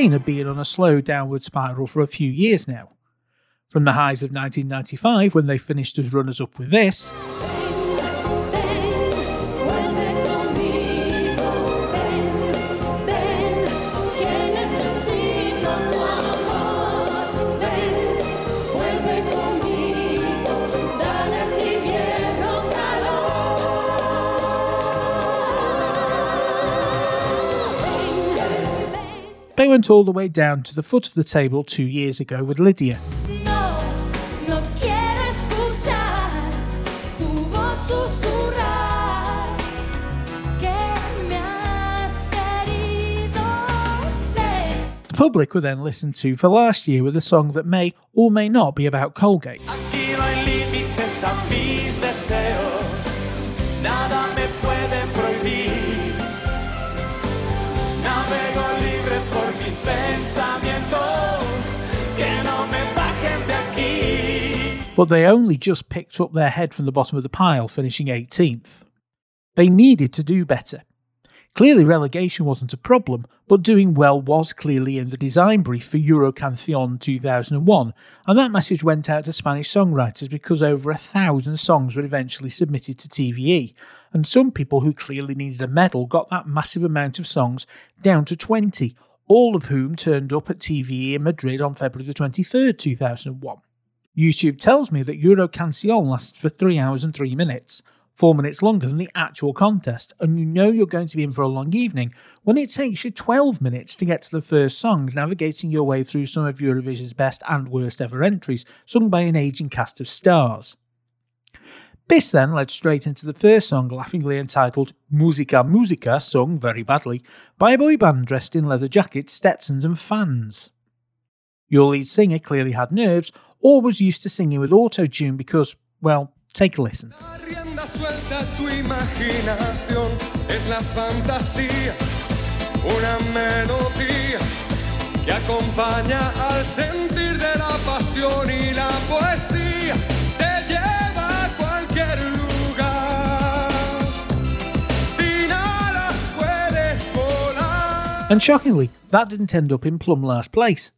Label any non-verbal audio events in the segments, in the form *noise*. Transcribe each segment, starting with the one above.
Spain had been on a slow downward spiral for a few years now. From the highs of 1995, when they finished as runners up with this, They went all the way down to the foot of the table two years ago with Lydia. The public were then listened to for last year with a song that may or may not be about Colgate. But they only just picked up their head from the bottom of the pile, finishing 18th. They needed to do better. Clearly, relegation wasn't a problem, but doing well was clearly in the design brief for Eurocanción 2001, and that message went out to Spanish songwriters because over a thousand songs were eventually submitted to TVE, and some people who clearly needed a medal got that massive amount of songs down to 20, all of whom turned up at TVE in Madrid on February the 23rd, 2001. YouTube tells me that Eurocanción lasts for 3 hours and 3 minutes, 4 minutes longer than the actual contest, and you know you're going to be in for a long evening when it takes you 12 minutes to get to the first song, navigating your way through some of Eurovision's best and worst ever entries, sung by an aging cast of stars. This then led straight into the first song, laughingly entitled Musica Musica, sung very badly, by a boy band dressed in leather jackets, Stetsons, and fans. Your lead singer clearly had nerves, or was used to singing with auto tune because, well, take a listen. que acompaña al sentir de la pasión y la poesía, te lleva a cualquier lugar. Sin alas puedes volar. And shockingly, that didn't end up in plum last place.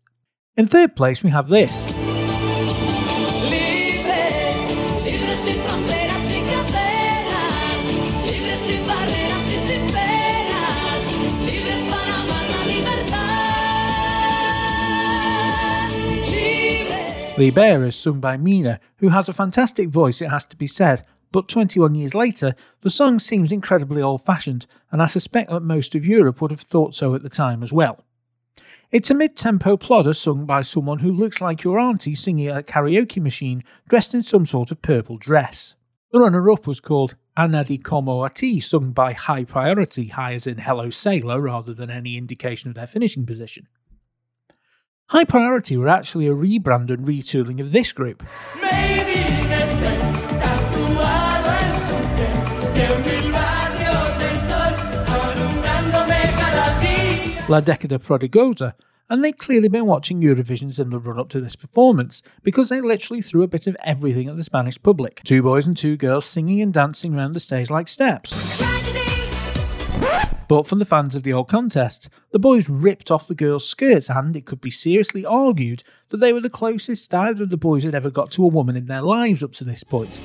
In third place, we have this. Libera is sung by Mina, who has a fantastic voice, it has to be said, but 21 years later, the song seems incredibly old fashioned, and I suspect that most of Europe would have thought so at the time as well. It's a mid tempo plodder sung by someone who looks like your auntie singing at a karaoke machine dressed in some sort of purple dress. The runner up was called Anadi Como a Ti, sung by High Priority, high as in Hello Sailor rather than any indication of their finishing position. High Priority were actually a rebrand and retooling of this group. La Decada Prodigiosa, and they'd clearly been watching Eurovisions in the run up to this performance because they literally threw a bit of everything at the Spanish public. Two boys and two girls singing and dancing around the stage like steps. But from the fans of the old contest, the boys ripped off the girls' skirts, and it could be seriously argued that they were the closest either of the boys had ever got to a woman in their lives up to this point.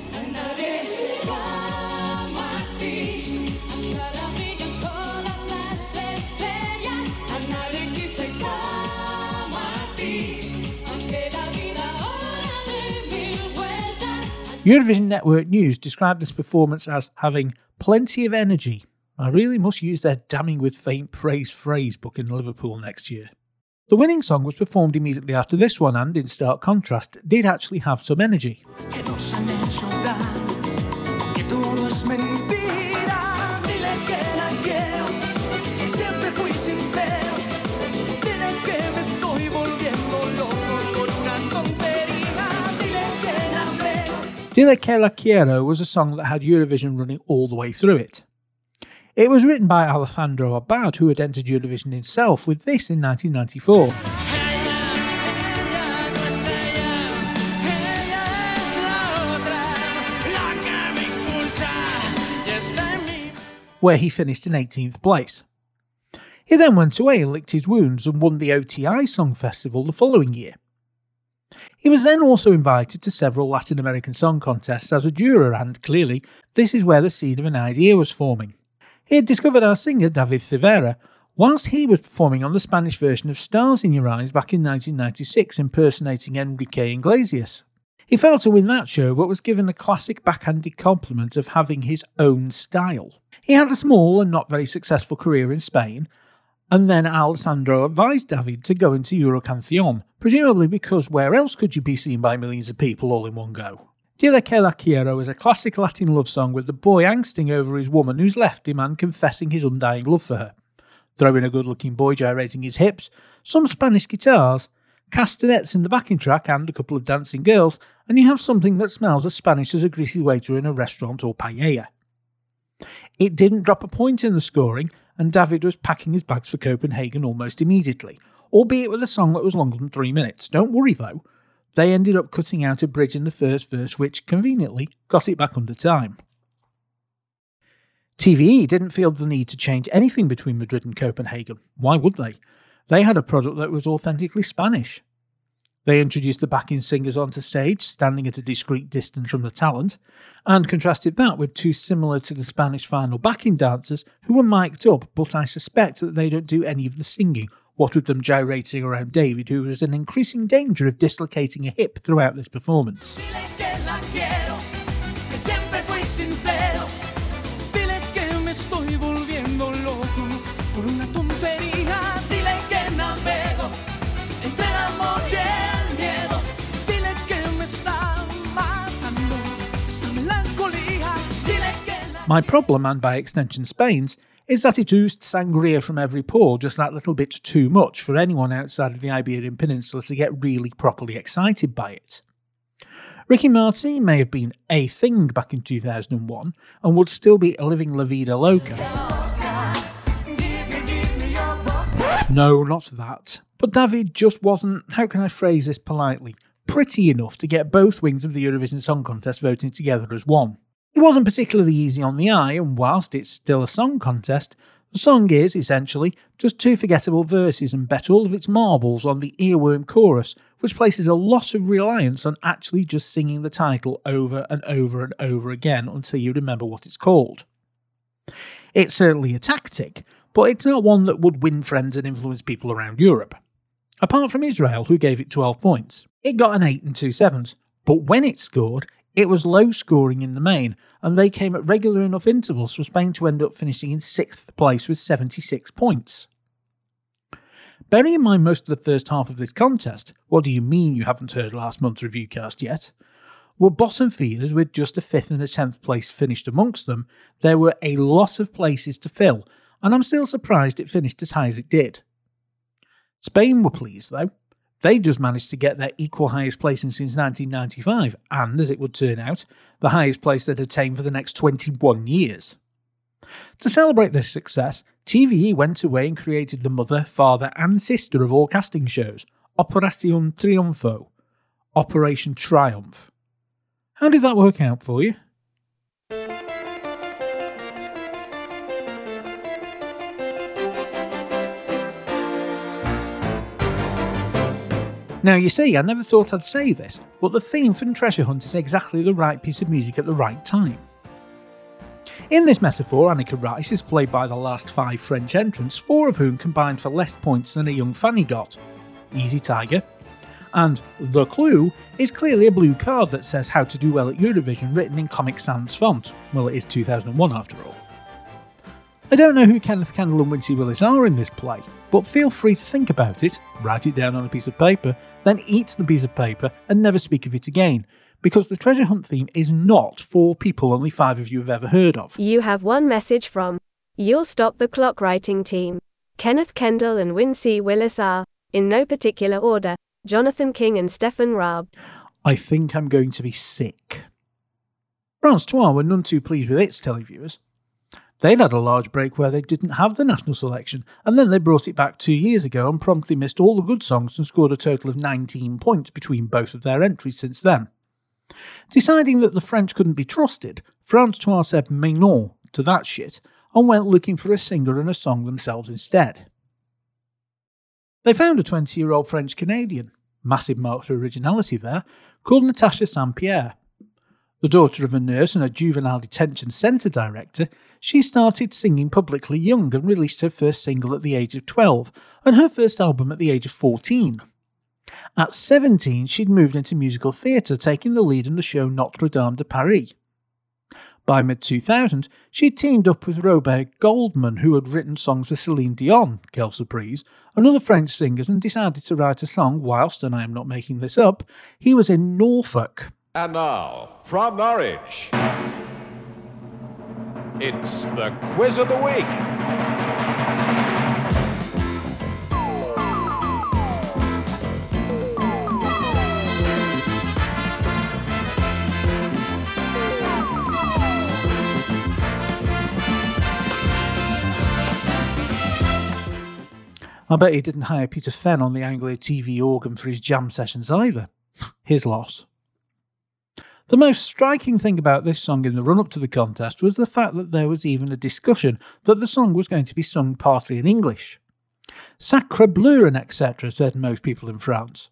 Eurovision Network News described this performance as having plenty of energy I really must use their damning with faint praise phrase book in Liverpool next year. The winning song was performed immediately after this one and, in stark contrast, did actually have some energy. Dile que la quiero was a song that had Eurovision running all the way through it. It was written by Alejandro Abad, who had entered Eurovision himself with this in 1994. Where he finished in 18th place. He then went away and licked his wounds and won the OTI Song Festival the following year. He was then also invited to several Latin American song contests as a juror, and clearly, this is where the seed of an idea was forming. He had discovered our singer David Civera whilst he was performing on the Spanish version of Stars in Your Eyes back in 1996, impersonating Enrique Iglesias. He failed to win that show, but was given the classic backhanded compliment of having his own style. He had a small and not very successful career in Spain, and then Alessandro advised David to go into Eurocanción, presumably because where else could you be seen by millions of people all in one go? Dile la quiero is a classic Latin love song with the boy angsting over his woman who's left him and confessing his undying love for her. Throw in a good looking boy gyrating his hips, some Spanish guitars, castanets in the backing track, and a couple of dancing girls, and you have something that smells as Spanish as a greasy waiter in a restaurant or paella. It didn't drop a point in the scoring, and David was packing his bags for Copenhagen almost immediately, albeit with a song that was longer than three minutes. Don't worry though, they ended up cutting out a bridge in the first verse, which conveniently got it back under time. TVE didn't feel the need to change anything between Madrid and Copenhagen. Why would they? They had a product that was authentically Spanish. They introduced the backing singers onto stage, standing at a discreet distance from the talent, and contrasted that with two similar to the Spanish final backing dancers who were mic'd up, but I suspect that they don't do any of the singing, what with them gyrating around David, who was in increasing danger of dislocating a hip throughout this performance. My problem, and by extension Spain's, is that it oozed sangria from every pore just that little bit too much for anyone outside of the Iberian Peninsula to get really properly excited by it. Ricky Martin may have been a thing back in 2001 and would still be a living La Vida Loca. No, not that. But David just wasn't, how can I phrase this politely, pretty enough to get both wings of the Eurovision Song Contest voting together as one. It wasn't particularly easy on the eye, and whilst it's still a song contest, the song is, essentially, just two forgettable verses and bet all of its marbles on the earworm chorus, which places a lot of reliance on actually just singing the title over and over and over again until you remember what it's called. It's certainly a tactic, but it's not one that would win friends and influence people around Europe. Apart from Israel, who gave it 12 points. It got an 8 and 2 sevens, but when it scored, it was low scoring in the main, and they came at regular enough intervals for Spain to end up finishing in sixth place with 76 points. Bearing in mind most of the first half of this contest, what do you mean you haven't heard last month's review cast yet? Were bottom feeders with just a fifth and a tenth place finished amongst them, there were a lot of places to fill, and I'm still surprised it finished as high as it did. Spain were pleased though, they just managed to get their equal highest placing since 1995, and as it would turn out, the highest place they'd attained for the next 21 years. To celebrate this success, TVE went away and created the mother, father, and sister of all casting shows, Operacion Triunfo, Operation Triumph. How did that work out for you? Now, you see, I never thought I'd say this, but the theme from Treasure Hunt is exactly the right piece of music at the right time. In this metaphor, Anneka Rice is played by the last five French entrants, four of whom combined for less points than a young Fanny got. Easy Tiger. And The Clue is clearly a blue card that says how to do well at Eurovision written in Comic Sans font. Well, it is 2001 after all. I don't know who Kenneth Kendall and Wincy Willis are in this play, but feel free to think about it, write it down on a piece of paper, then eat the piece of paper and never speak of it again. Because the treasure hunt theme is not for people only five of you have ever heard of. You have one message from You'll Stop the Clock writing team. Kenneth Kendall and Wincy Willis are, in no particular order, Jonathan King and Stefan Raab. I think I'm going to be sick. France 2 were none too pleased with its televiewers. They'd had a large break where they didn't have the national selection, and then they brought it back two years ago and promptly missed all the good songs and scored a total of 19 points between both of their entries since then. Deciding that the French couldn't be trusted, France 2 said mais non to that shit and went looking for a singer and a song themselves instead. They found a 20 year old French Canadian, massive mark for originality there, called Natasha St-Pier. The daughter of a nurse and a juvenile detention centre director, she started singing publicly young and released her first single at the age of 12 and her first album at the age of 14. At 17, she'd moved into musical theatre, taking the lead in the show Notre Dame de Paris. By mid 2000, she'd teamed up with Robert Goldman, who had written songs for Celine Dion, Quelle Surprise, and other French singers, and decided to write a song whilst, and I am not making this up, he was in Norfolk. And now, from Norwich, it's the quiz of the week. I bet he didn't hire Peter Fenn on the Anglia TV organ for his jam sessions either. *laughs* His loss. The most striking thing about this song in the run up to the contest was the fact that there was even a discussion that the song was going to be sung partly in English. Sacre bleu and etc., said most people in France.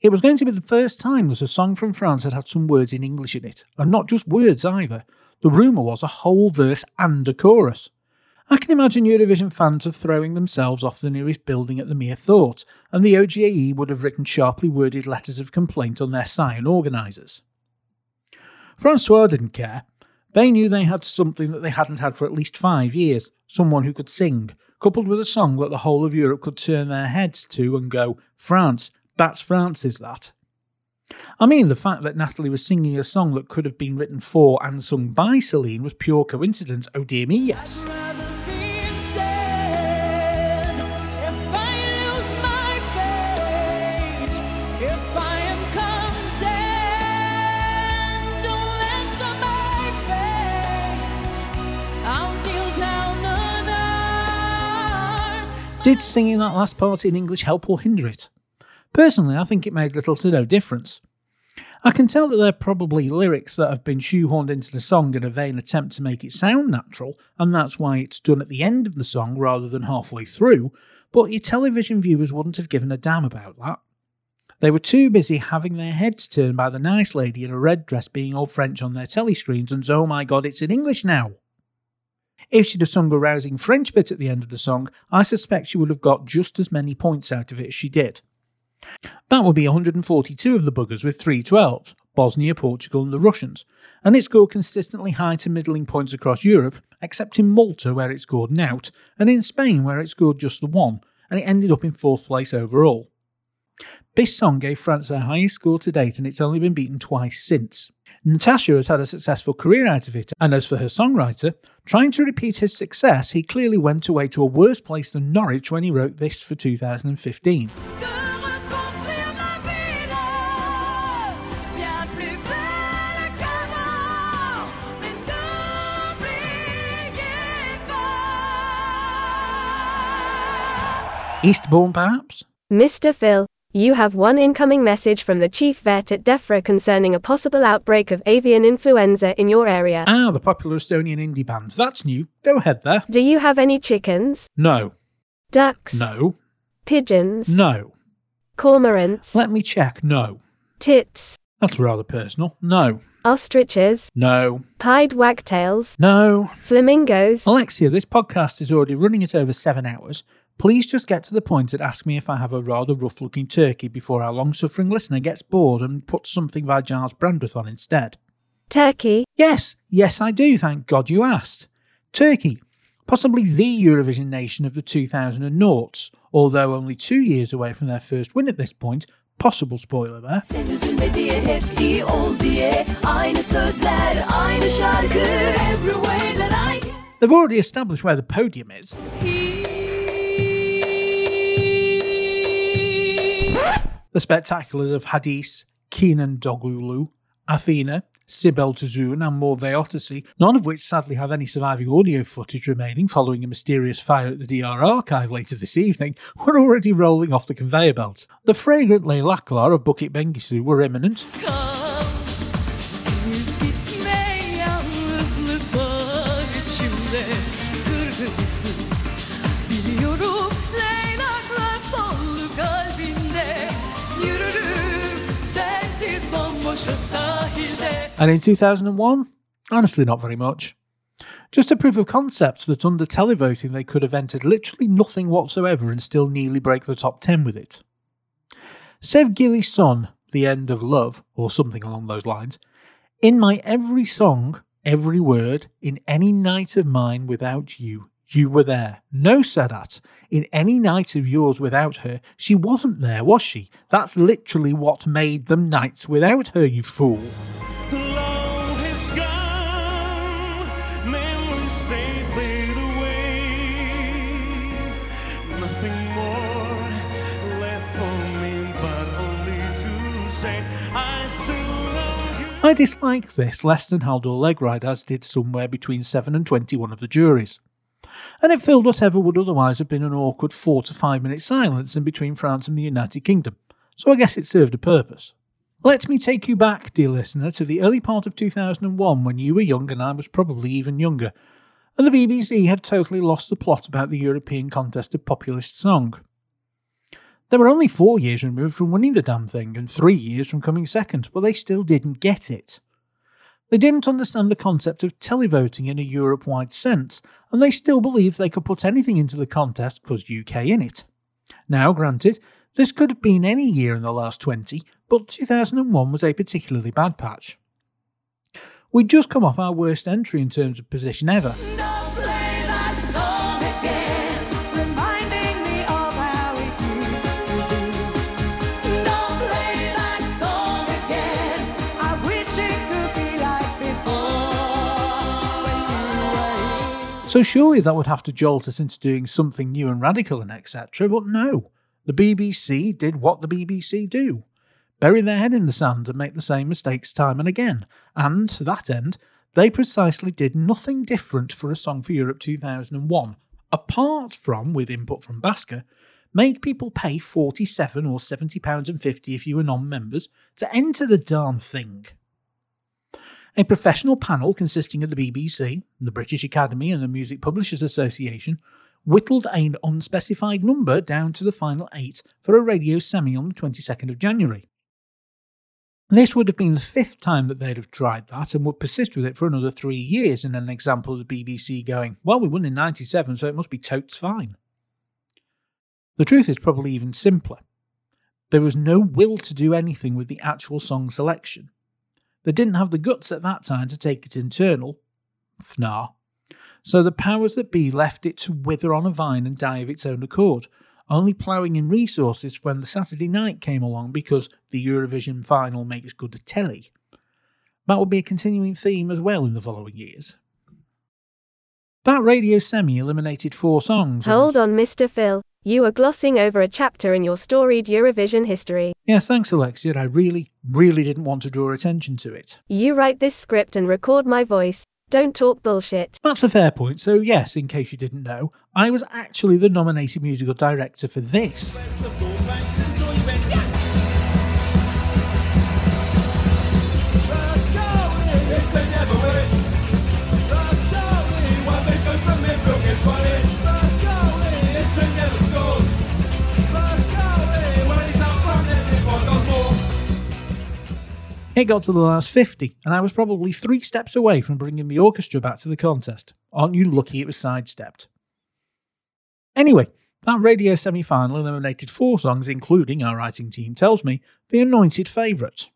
It was going to be the first time that a song from France had had some words in English in it, and not just words either. The rumour was a whole verse and a chorus. I can imagine Eurovision fans are throwing themselves off the nearest building at the mere thought, and the OGAE would have written sharply worded letters of complaint on their sign organisers. Francois didn't care. They knew they had something that they hadn't had for at least five years someone who could sing, coupled with a song that the whole of Europe could turn their heads to and go, France, that's France, is that? I mean, the fact that Natalie was singing a song that could have been written for and sung by Celine was pure coincidence, oh dear me, yes. Did singing that last part in English help or hinder it? Personally, I think it made little to no difference. I can tell that there are probably lyrics that have been shoehorned into the song in a vain attempt to make it sound natural, and that's why it's done at the end of the song rather than halfway through, but your television viewers wouldn't have given a damn about that. They were too busy having their heads turned by the nice lady in a red dress being all French on their telly screens and oh my god, it's in English now. If she'd have sung a rousing French bit at the end of the song, I suspect she would have got just as many points out of it as she did. That would be 142 of the buggers with 312 Bosnia, Portugal, and the Russians, and it scored consistently high to middling points across Europe, except in Malta where it scored an out, and in Spain where it scored just the one, and it ended up in fourth place overall. This song gave France their highest score to date, and it's only been beaten twice since. Natasha has had a successful career out of it, and as for her songwriter, trying to repeat his success, he clearly went away to a worse place than Norwich when he wrote this for 2015. Eastbourne, perhaps? Mr. Phil, you have one incoming message from the chief vet at DEFRA concerning a possible outbreak of avian influenza in your area. Ah, the popular Estonian indie band. That's new. Go ahead there. Do you have any chickens, No. ducks, No. pigeons, No. cormorants, Let me check. No. tits, That's rather personal. No. ostriches, No. pied wagtails, No. flamingos? Alexia, this podcast is already running at over seven hours. Please just get to the point and ask me if I have a rather rough looking turkey before our long suffering listener gets bored and puts something by Giles Brandreth on instead. Turkey, Yes, yes, I do, thank God you asked. Turkey, possibly the Eurovision nation of the 2000 noughts, although only two years away from their first win at this point. Possible spoiler there. Sen üzülme diye hep iyi ol diye Aynı sözler aynı şarkı Every that I They've already established where the podium is. The spectaculars of Hadise, Kenan Dogulu, Athena, Sibel Tüzün, and Mor ve Ötesi, none of which sadly have any surviving audio footage remaining following a mysterious fire at the DR archive later this evening, were already rolling off the conveyor belt. The fragrant Leylaklar of Buket Bengisu were imminent. Henüz And in 2001, honestly, not very much. Just a proof of concept that under televoting they could have entered literally nothing whatsoever and still nearly break the top 10 with it. Sevgiliye Son, The End of Love, or something along those lines, in my every song, every word, in any night of mine without you, you were there. No, Sedat, in any night of yours without her, she wasn't there, was she? That's literally what made them nights without her, you fool. I dislike this less than Haldor Lægreid, as did somewhere between 7 and 21 of the juries. And it filled whatever would otherwise have been an awkward 4 to 5 minute silence in between France and the United Kingdom, so I guess it served a purpose. Let me take you back, dear listener, to the early part of 2001 when you were young and I was probably even younger, and the BBC had totally lost the plot about the European Contest of Populist Song. They were only four years removed from winning the damn thing and three years from coming second, but they still didn't get it. They didn't understand the concept of televoting in a Europe wide sense, and they still believed they could put anything into the contest because UK in it. Now, granted, this could have been any year in the last 20, but 2001 was a particularly bad patch. We'd just come off our worst entry in terms of position ever, so surely that would have to jolt us into doing something new and radical and etc., but no. The BBC did what the BBC do bury their head in the sand and make the same mistakes time and again, and to that end, they precisely did nothing different for a Song for Europe 2001, apart from, with input from BASCA, make people pay 47 or 70 pounds and 50 if you were non-members to enter the darn thing. A professional panel consisting of the BBC, the British Academy, and the Music Publishers Association whittled an unspecified number down to the final eight for a radio semi on the 22nd of January. This would have been the fifth time that they'd have tried that and would persist with it for another three years in an example of the BBC going, Well, we won in 97, so it must be totes fine. The truth is probably even simpler. There was no will to do anything with the actual song selection. They didn't have the guts at that time to take it internal, FNAR, so the powers that be left it to wither on a vine and die of its own accord, only ploughing in resources when the Saturday night came along because the Eurovision final makes good telly. That would be a continuing theme as well in the following years. That radio semi eliminated four songs. Hold on, Mr. Phil. You are glossing over a chapter in your storied Eurovision history. Yes, thanks, Alexia. I really, really didn't want to draw attention to it. You write this script and record my voice. Don't talk bullshit. That's a fair point. So, yes, in case you didn't know, I was actually the nominated musical director for this. It got to the last 50, and I was probably three steps away from bringing the orchestra back to the contest. Aren't you lucky it was sidestepped? Anyway, that radio semi final eliminated four songs, including, our writing team tells me, the anointed favourite.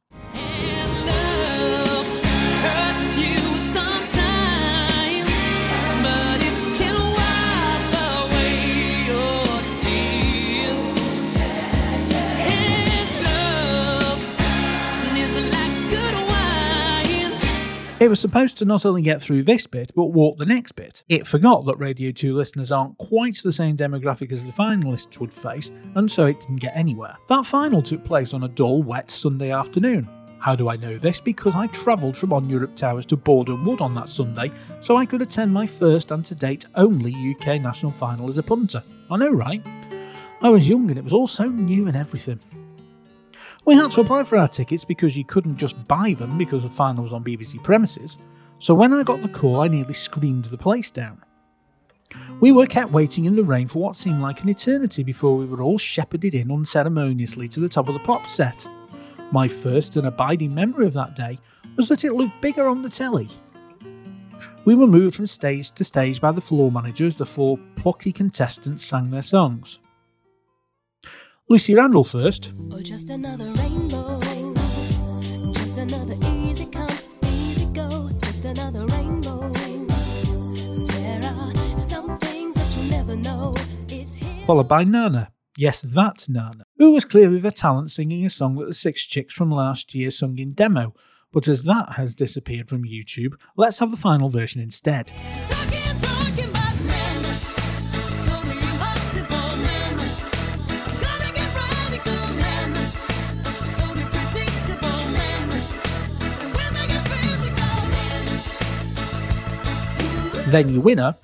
It was supposed to not only get through this bit, but walk the next bit. It forgot that Radio 2 listeners aren't quite the same demographic as the finalists would face, and so it didn't get anywhere. That final took place on a dull, wet Sunday afternoon. How do I know this? Because I travelled from On Europe Towers to Borehamwood on that Sunday, so I could attend my first and to date only UK national final as a punter. I know, right? I was young and it was all so new and everything. We had to apply for our tickets because you couldn't just buy them because the final was on BBC premises, so when I got the call, I nearly screamed the place down. We were kept waiting in the rain for what seemed like an eternity before we were all shepherded in unceremoniously to the top of the pop set. My first and abiding memory of that day was that it looked bigger on the telly. We were moved from stage to stage by the floor manager as the four plucky contestants sang their songs. Lucy Randall first, just another rainbow. Just another easy come, easy go. Just another rainbow. There are some things that you never know. It's here. followed by Nana. Yes, that's Nana, who was clearly the talent singing a song that the Six Chicks from last year sung in demo. But as that has disappeared from YouTube, let's have the final version instead. Talking, talking Then your winner,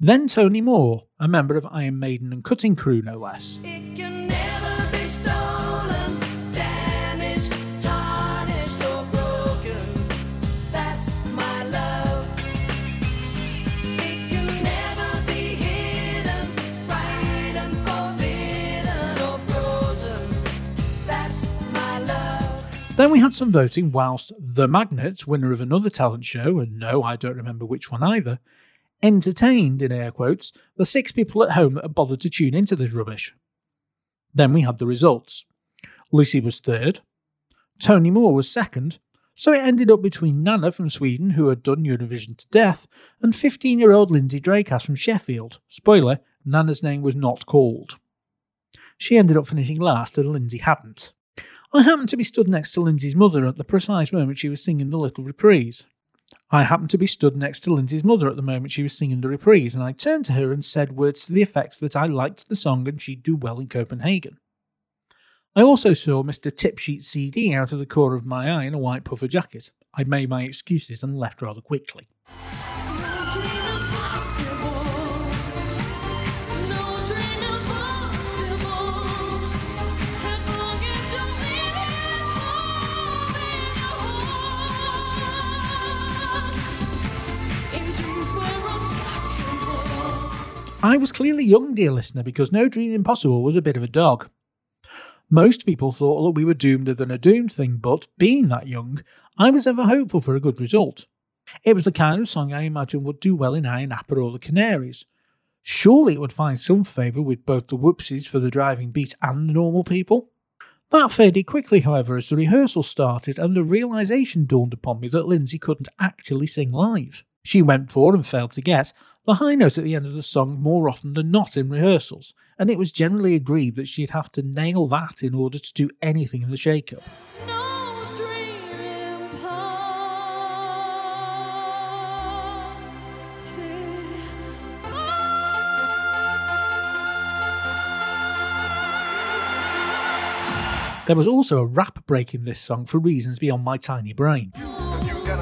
then Tony Moore, a member of Iron Maiden and Cutting Crew no less. Then we had some voting whilst The Magnets, winner of another talent show, and no, I don't remember which one either, entertained, in air quotes, the six people at home that had bothered to tune into this rubbish. Then we had the results. Lucy was third, Tony Moore was second, so it ended up between Nana from Sweden, who had done Eurovision to death, and 15 year old Lindsay Dracass from Sheffield. Spoiler, Nana's name was not called. She ended up finishing last, and Lindsay hadn't. I happened to be stood next to Lindsay's mother at the precise moment she was singing the little reprise. I happened to be stood next to Lindsay's mother at the moment she was singing the reprise, and I turned to her and said words to the effect that I liked the song and she'd do well in Copenhagen. I also saw Mr. Tipsheet CD out of the corner of my eye in a white puffer jacket. I made my excuses and left rather quickly. I was clearly young, dear listener, because No Dream Impossible was a bit of a dog. Most people thought that we were doomed than a doomed thing, but being that young, I was ever hopeful for a good result. It was the kind of song I imagined would do well in Iron Apple or the Canaries. Surely it would find some favour with both the whoopsies for the driving beat and the normal people. That faded quickly, however, as the rehearsal started and the realisation dawned upon me that Lindsay couldn't actually sing live. She went for and failed to get the high note at the end of the song more often than not in rehearsals, and it was generally agreed that she'd have to nail that in order to do anything in the shake up. No There was also a rap break in this song for reasons beyond my tiny brain. You got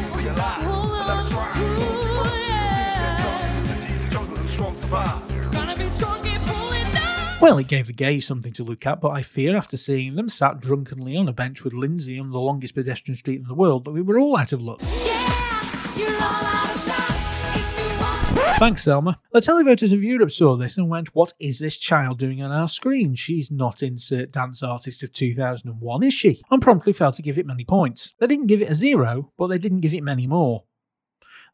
no. Might be alive, but let's try. Things get tough, the city's the jungle, the strong survive. Gonna be strong, keep pulling down. Well, it gave the gays something to look at, but I fear after seeing them sat drunkenly on a bench with Lindsay on the longest pedestrian street in the world that we were all out of luck. Thanks, Selma. The televoters of Europe saw this and went, What is this child doing on our screen? She's not insert dance artist of 2001, is she? And promptly failed to give it many points. They didn't give it a zero, but they didn't give it many more.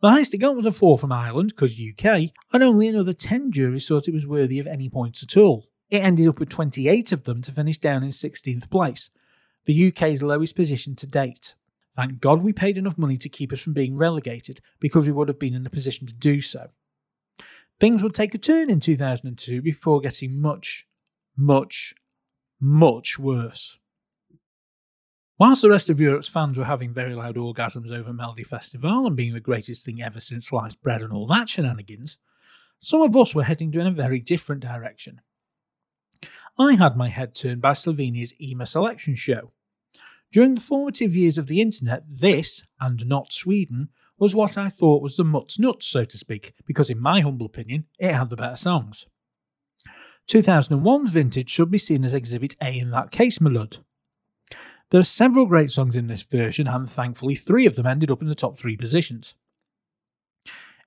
The highest it got was a 4 from Ireland, because UK, and only another 10 juries thought it was worthy of any points at all. It ended up with 28 of them to finish down in 16th place, the UK's lowest position to date. Thank God we paid enough money to keep us from being relegated, because we would have been in a position to do so. Things would take a turn in 2002 before getting much, much, much worse. Whilst the rest of Europe's fans were having very loud orgasms over Melody Festival and being the greatest thing ever since sliced bread and all that shenanigans, some of us were heading in a very different direction. I had my head turned by Slovenia's EMA selection show. During the formative years of the internet, this, and not Sweden, was what I thought was the mut's nuts, so to speak, because in my humble opinion, it had the better songs. 2001's vintage should be seen as Exhibit A in that case, my lud. There are several great songs in this version, and thankfully, three of them ended up in the top three positions.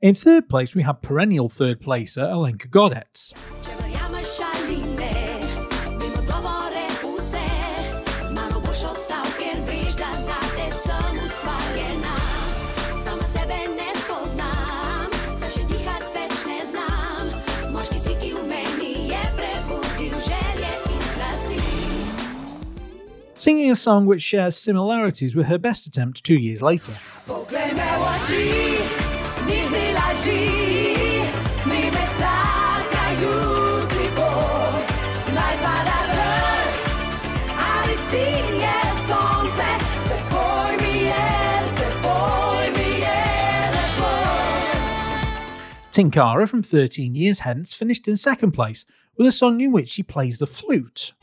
In third place, we have perennial third placer Alenka Godec. Singing a song which shares similarities with her best attempt two years later. Tinkara from 13 Years Hence finished in second place with a song in which she plays the flute.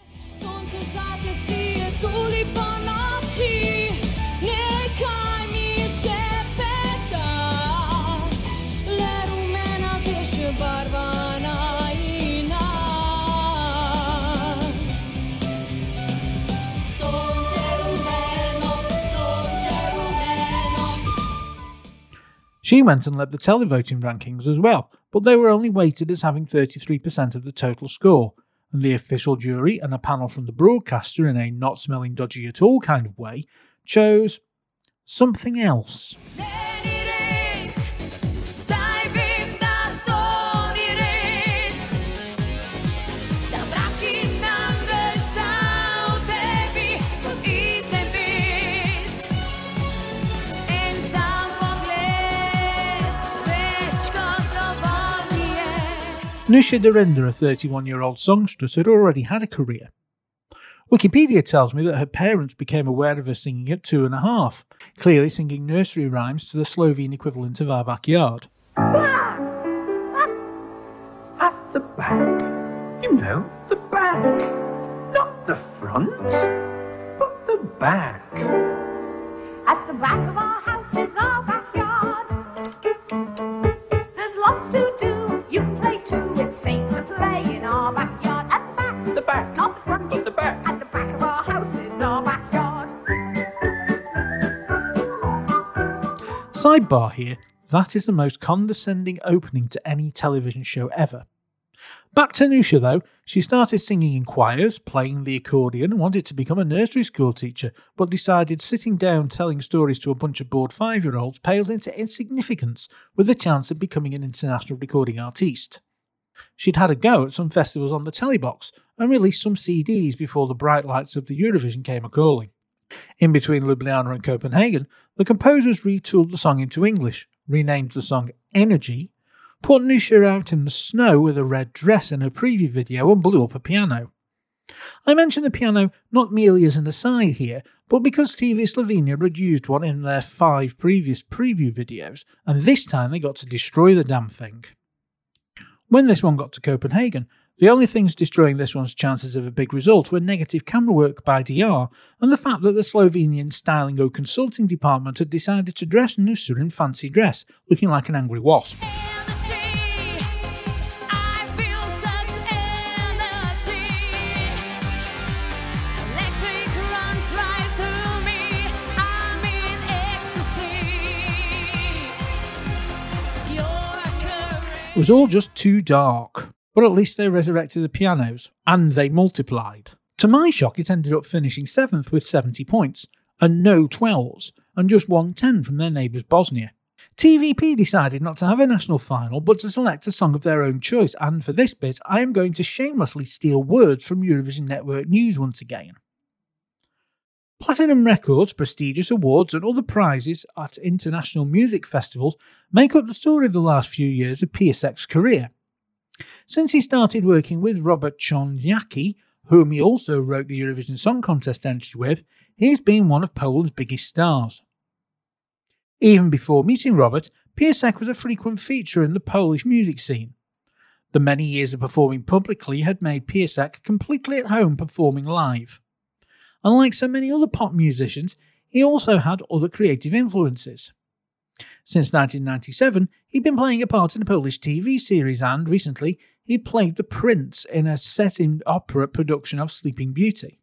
She went and led the televoting rankings as well, but they were only weighted as having 33% of the total score, and the official jury and a panel from the broadcaster, in a not smelling dodgy at all kind of way, chose something else. Nusha Derenda, a 31 year old songstress, had already had a career. Wikipedia tells me that her parents became aware of her singing at two and a half, clearly singing nursery rhymes to the Slovene equivalent of Our Backyard. At the back. You know, the back. Not the front, but the back. At the back of our Sidebar here that is the most condescending opening to any television show ever. Back to Nusha though, she started singing in choirs, playing the accordion, and wanted to become a nursery school teacher, but decided sitting down telling stories to a bunch of bored five year olds paled into insignificance with the chance of becoming an international recording artiste. She'd had a go at some festivals on the telly box and released some CDs before the bright lights of the Eurovision came a calling. In between Ljubljana and Copenhagen, the composers retooled the song into English, renamed the song Energy, put Nusha out in the snow with a red dress in her preview video, and blew up a piano. I mention the piano not merely as an aside here, but because TV Slovenia had used one in their five previous preview videos, and this time they got to destroy the damn thing. When this one got to Copenhagen, the only things destroying this one's chances of a big result were negative camera work by DR and the fact that the Slovenian styling or consulting department had decided to dress Nusa in fancy dress, looking like an angry wasp. It was all just too dark. But at least they resurrected the pianos, and they multiplied. To my shock, it ended up finishing 7th with 70 points, and no 12s, and just 110 from their neighbours Bosnia. TVP decided not to have a national final, but to select a song of their own choice, and for this bit, I am going to shamelessly steal words from Eurovision Network News once again. Platinum records, prestigious awards, and other prizes at international music festivals make up the story of the last few years of Piasek's career. Since he started working with Robert Chojnacki, whom he also wrote the Eurovision Song Contest entry with, he's been one of Poland's biggest stars. Even before meeting Robert, Piasek was a frequent feature in the Polish music scene. The many years of performing publicly had made Piasek completely at home performing live. Unlike so many other pop musicians, he also had other creative influences. Since 1997, he'd been playing a part in a Polish TV series and, recently, he played the Prince in a set in opera production of Sleeping Beauty.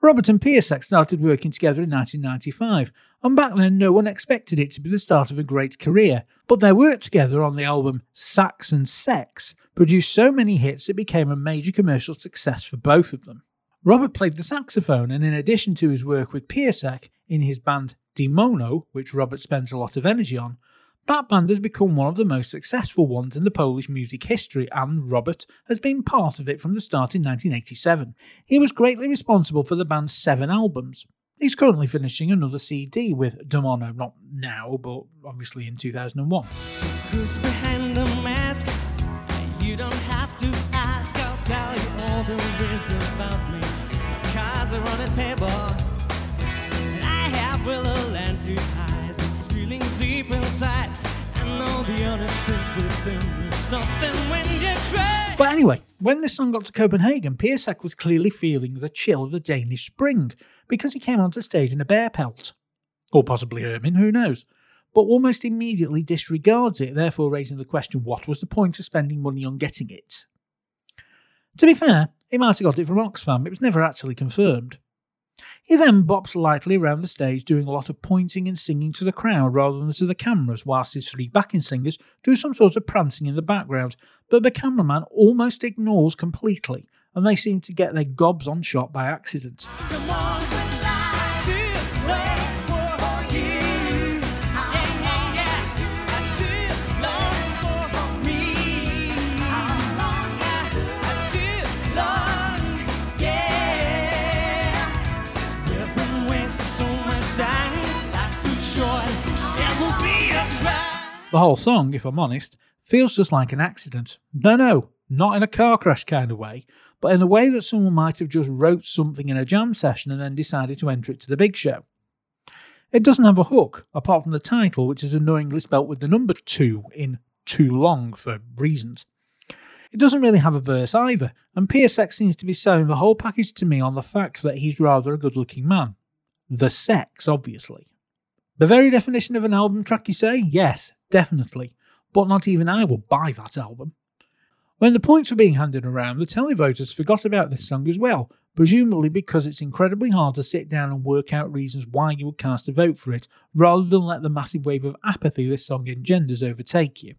Robert and Piasek started working together in 1995, and back then no one expected it to be the start of a great career, but their work together on the album Sax and Sex produced so many hits it became a major commercial success for both of them. Robert played the saxophone, and in addition to his work with Piasek in his band Demono, which Robert spends a lot of energy on, That band has become one of the most successful ones in the Polish music history, and Robert has been part of it from the start in 1987. He was greatly responsible for the band's seven albums. He's currently finishing another CD with Demono, not now, but obviously in 2001. Who's behind the mask? You don't have to ask. I'll tell you all there is about me. Cards are on table. And I have land to hide. Feelings deep inside. But anyway, when this song got to Copenhagen, Piasek was clearly feeling the chill of the Danish spring because he came onto stage in a bear pelt. Or possibly ermine, who knows? But almost immediately disregards it, therefore raising the question what was the point of spending money on getting it? To be fair, he might have got it from Oxfam, it was never actually confirmed. He then bops lightly around the stage, doing a lot of pointing and singing to the crowd rather than to the cameras, whilst his three backing singers do some sort of prancing in the background, but the cameraman almost ignores completely, and they seem to get their gobs on shot by accident. The whole song, if I'm honest, feels just like an accident. No, no, not in a car crash kind of way, but in a way that someone might have just wrote something in a jam session and then decided to enter it to the big show. It doesn't have a hook, apart from the title, which is annoyingly spelt with the number two in too long for reasons. It doesn't really have a verse either, and Piasek seems to be selling the whole package to me on the fact that he's rather a good looking man. The sex, obviously. The very definition of an album track, you say? Yes, definitely. But not even I will buy that album. When the points were being handed around, the televoters forgot about this song as well, presumably because it's incredibly hard to sit down and work out reasons why you would cast a vote for it, rather than let the massive wave of apathy this song engenders overtake you.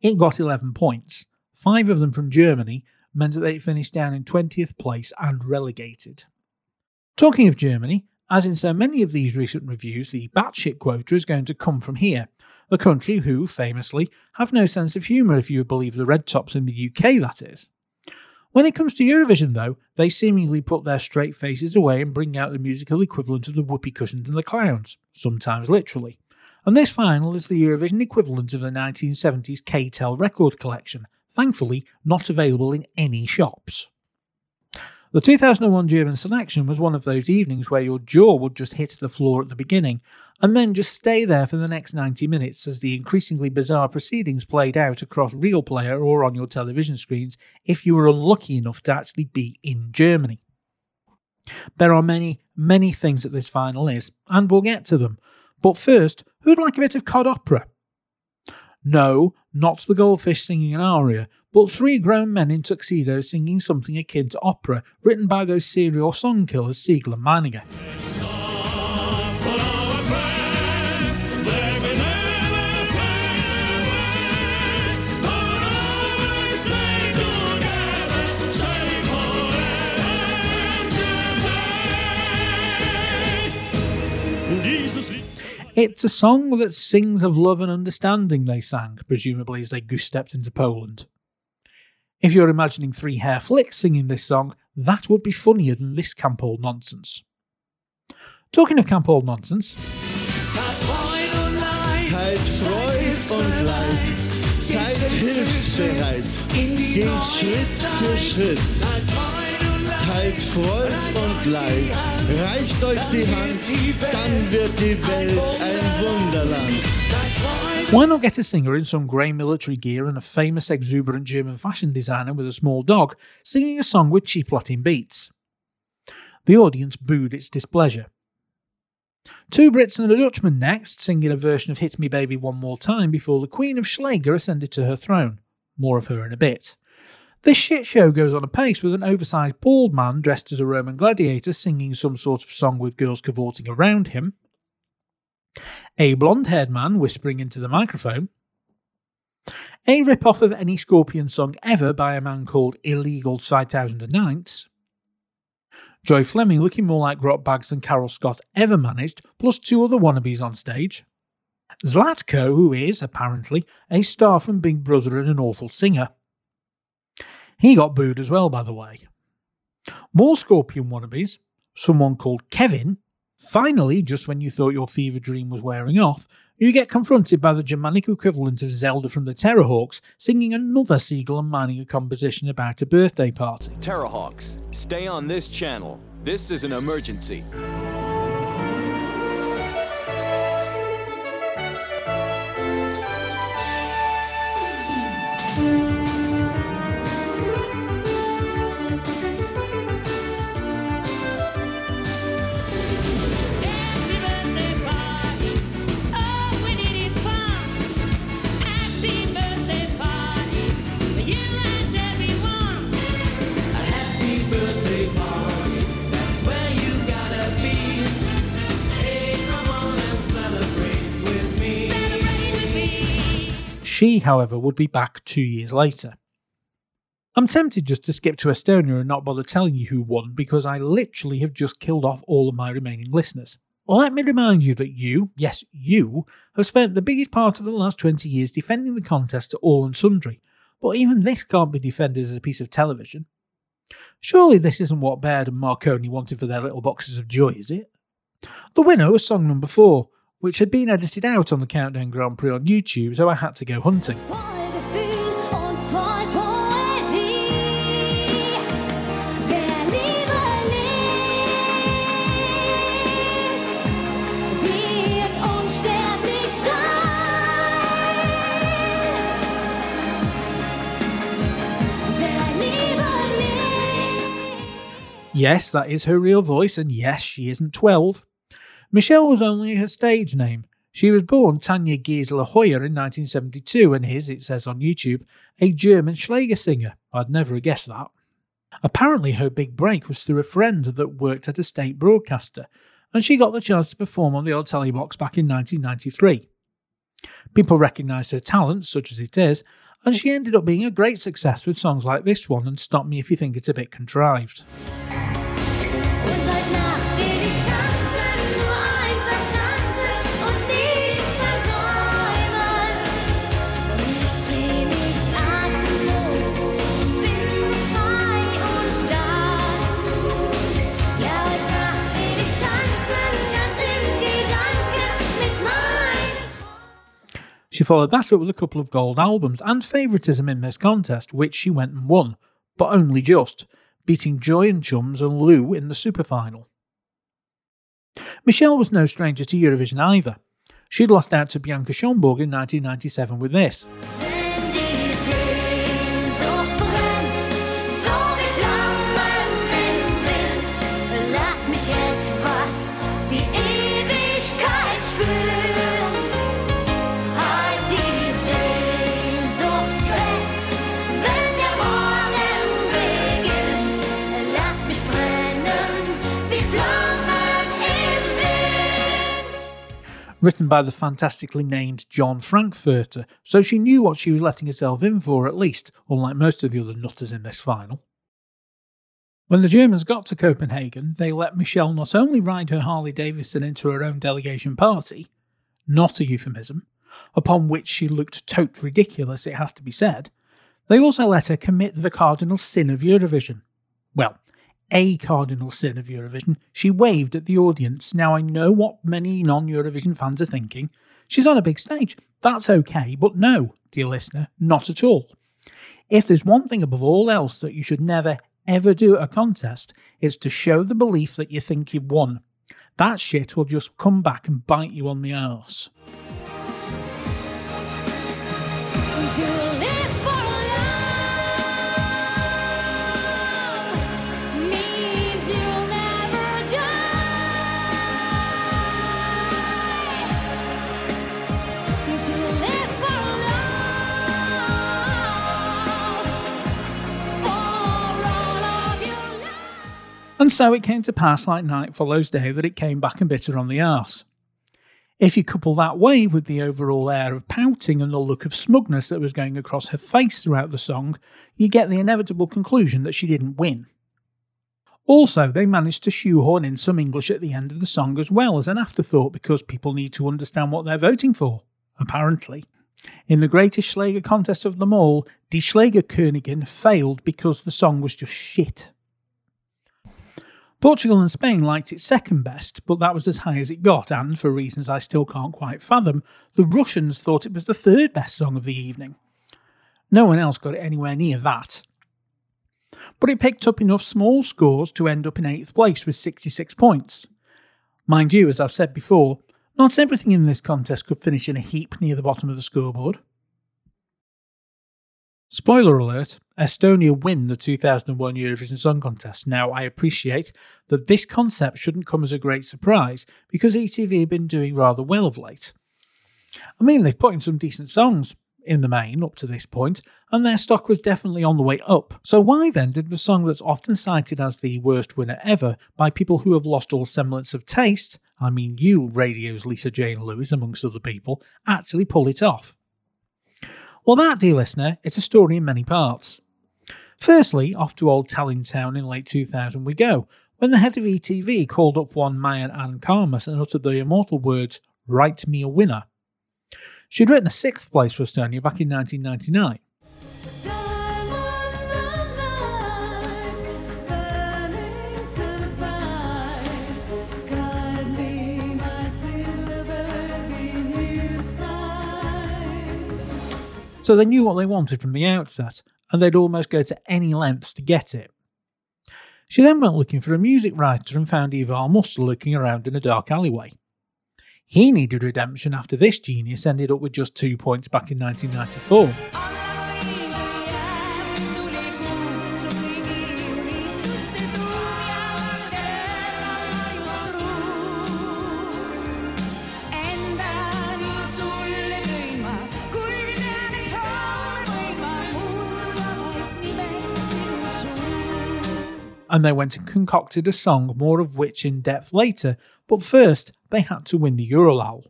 It got 11 points. Five of them from Germany meant that it finished down in 20th place and relegated. Talking of Germany, as in so many of these recent reviews, the batshit quota is going to come from here, a country who, famously, have no sense of humour if you believe the red tops in the UK, that is. When it comes to Eurovision, though, they seemingly put their straight faces away and bring out the musical equivalent of the whoopee cushions and the clowns, sometimes literally. And this final is the Eurovision equivalent of the 1970s K-Tel record collection, thankfully not available in any shops. The 2001 German selection was one of those evenings where your jaw would just hit the floor at the beginning, and then just stay there for the next 90 minutes as the increasingly bizarre proceedings played out across Real Player or on your television screens if you were unlucky enough to actually be in Germany. There are many, many things that this final is, and we'll get to them. But first, who'd like a bit of cod opera? No, not the goldfish singing an aria, but three grown men in tuxedos singing something akin to opera, written by those serial song killers Siegel and Meinunger. It's a song that sings of love and understanding, they sang, presumably as they goose stepped into Poland. If you're imagining three hair flicks singing this song, that would be funnier than this camp old nonsense. Talking of camp old nonsense, und Leid, reicht euch die Hand, dann wird die Welt ein Wunderland. Why not get a singer in some grey military gear and a famous exuberant German fashion designer with a small dog singing a song with cheap Latin beats? The audience booed its displeasure. Two Brits and a Dutchman next, singing a version of Hit Me Baby One More Time before the Queen of Schlager ascended to her throne. More of her in a bit. This shit show goes on apace with an oversized bald man dressed as a Roman gladiator singing some sort of song with girls cavorting around him, a blonde haired man whispering into the microphone, a rip off of any Scorpion song ever by a man called Illegal side 5009, Joy Fleming looking more like Grotbags than Carol Scott ever managed, plus two other wannabes on stage, Zlatko, who is, apparently, a star from Big Brother and an awful singer. He got booed as well, by the way. More Scorpion wannabes, someone called Kevin. Finally, just when you thought your fever dream was wearing off, you get confronted by the Germanic equivalent of Zelda from the Terrahawks singing another Siegel and Meinunger composition about a birthday party. Terrahawks, stay on this channel. This is an emergency. She, however, would be back two years later. I'm tempted just to skip to Estonia and not bother telling you who won because I literally have just killed off all of my remaining listeners. Let me remind you that you, yes, you, have spent the biggest part of the last 20 years defending the contest to all and sundry, but even this can't be defended as a piece of television. Surely this isn't what Baird and Marconi wanted for their little boxes of joy, is it? The winner was song number four, which had been edited out on the Countdown Grand Prix on YouTube, so I had to go hunting. Voll Gefühl und voll Poesie. Wer Liebe lebt, wird unsterblich sein. Wer Liebe lebt. Yes, that is her real voice, and yes, she isn't 12. Michelle was only her stage name. She was born Tanja Gisela Hewer in 1972 and is, it says on YouTube, a German Schlager singer. I'd never have guessed that. Apparently, her big break was through a friend that worked at a state broadcaster, and she got the chance to perform on the old telly box back in 1993. People recognised her talent, such as it is, and she ended up being a great success with songs like this one and Stop Me If You Think It's a Bit Contrived. She followed that up with a couple of gold albums and favouritism in this contest, which she went and won, but only just, beating Joy and Chums and Lou in the super final. Michelle was no stranger to Eurovision either. She'd lost out to Bianca Schomburg in 1997 with this. Written by the fantastically named John Frankfurter, so she knew what she was letting herself in for at least, unlike most of the other nutters in this final. When the Germans got to Copenhagen, they let Michelle not only ride her Harley Davidson into her own delegation party, not a euphemism, upon which she looked tote ridiculous, it has to be said, they also let her commit the cardinal sin of Eurovision. Well, a cardinal sin of Eurovision. She waved at the audience. Now, I know what many non Eurovision fans are thinking. She's on a big stage. That's okay, but no, dear listener, not at all. If there's one thing above all else that you should never, ever do at a contest, it's to show the belief that you think you've won. That shit will just come back and bite you on the arse. And so it came to pass like night follows day that it came back and bit her on the arse. If you couple that wave with the overall air of pouting and the look of smugness that was going across her face throughout the song, you get the inevitable conclusion that she didn't win. Also, they managed to shoehorn in some English at the end of the song as well as an afterthought because people need to understand what they're voting for, apparently. In the greatest Schlager contest of them all, Die Schlager Schlagerkönigin failed because the song was just shit. Portugal and Spain liked it second best, but that was as high as it got, and for reasons I still can't quite fathom, the Russians thought it was the third best song of the evening. No one else got it anywhere near that. But it picked up enough small scores to end up in 8th place with 66 points. Mind you, as I've said before, not everything in this contest could finish in a heap near the bottom of the scoreboard. Spoiler alert Estonia win the 2001 Eurovision Song Contest. Now, I appreciate that this concept shouldn't come as a great surprise because ETV have been doing rather well of late. I mean, they've put in some decent songs in the main up to this point, and their stock was definitely on the way up. So, why then did the song that's often cited as the worst winner ever by people who have lost all semblance of taste, I mean, you, radio's Lisa Jane Lewis, amongst other people, actually pull it off? Well, that, dear listener, it's a story in many parts. Firstly, off to old Tallintown in late 2000 we go, when the head of ETV called up one Maian Ann Kärmas and uttered the immortal words, Write me a winner. She'd written a sixth place for Estonia back in 1999. So they knew what they wanted from the outset, and they'd almost go to any lengths to get it. She then went looking for a music writer and found Ivar Muster looking around in a dark alleyway. He needed redemption after this genius ended up with just two points back in 1994. And they went and concocted a song, more of which in depth later, but first they had to win the Eurolaul.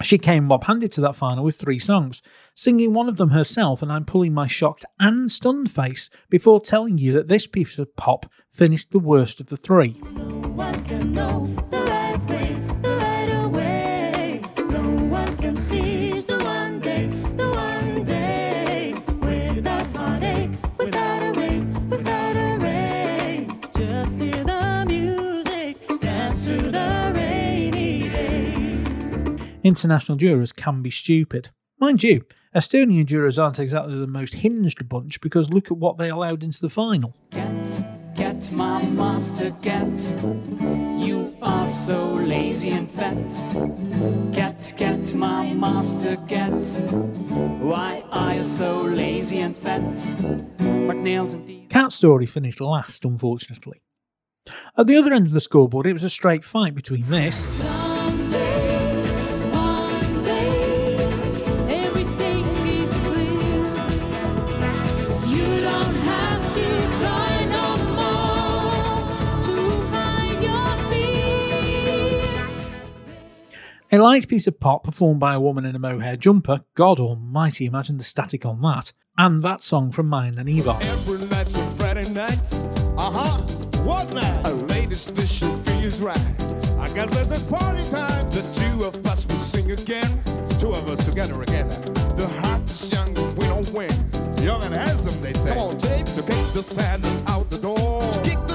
She came mob handed to that final with three songs, singing one of them herself, and I'm pulling my shocked and stunned face before telling you that this piece of pop finished the worst of the three. International jurors can be stupid. Mind you, Estonian jurors aren't exactly the most hinged bunch because look at what they allowed into the final. Get, get my master, get. You are so lazy and fat. Get, get my master, get. Why are you so lazy and fat? But nails and teeth. Cat Story finished last, unfortunately. At the other end of the scoreboard, it was a straight fight between this A light piece of pop performed by a woman in a mohair jumper, God almighty, imagine the static on that, and that song from Maian and Ivar. Every night's a Friday night. Uh huh. What night? A latest edition feels right. I guess there's a party time. The two of us will sing again. Two of us together again. The hottest young we don't win. Young and handsome, they say. Come on, Dave. To kick the sadness out the door. To kick the sadness.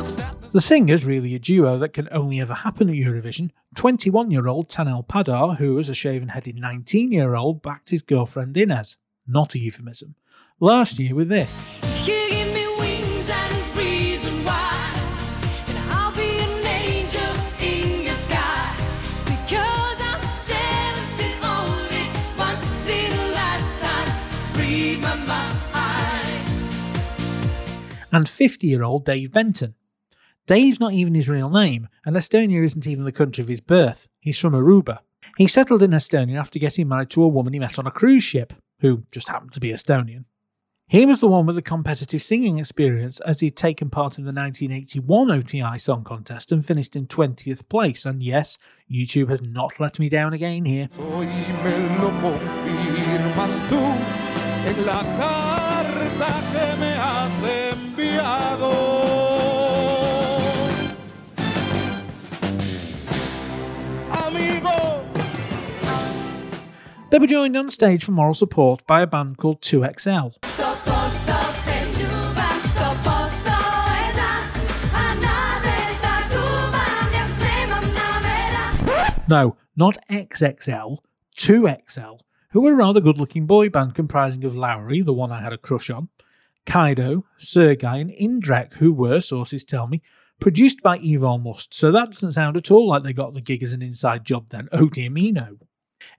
The singer's really a duo that can only ever happen at Eurovision. 21 year old Tanel Padar, who as a shaven headed 19 year old backed his girlfriend Ines. Not a euphemism. Last year with this. You give me wings and a reason why, and I'll be an angel in your sky. Because I'm seventeen only once in a lifetime. Read my mind. and 50 year old Dave Benton. Dave's not even his real name, and Estonia isn't even the country of his birth. He's from Aruba. He settled in Estonia after getting married to a woman he met on a cruise ship, who just happened to be Estonian. He was the one with the competitive singing experience as he'd taken part in the 1981 OTI Song Contest and finished in 20th place. And yes, YouTube has not let me down again here. They were joined on stage for moral support by a band called 2XL. Sto posto peľúbam, sto posto jedna a nádežda dúfam, jasne mám navera. No, not XXL, 2XL, who were a rather good looking boy band comprising of Lauri, the one I had a crush on, Kaido, Sergei, and Indrek, who were, sources tell me, produced by Ivar Must, so that doesn't sound at all like they got the gig as an inside job then. Oh dear me, no.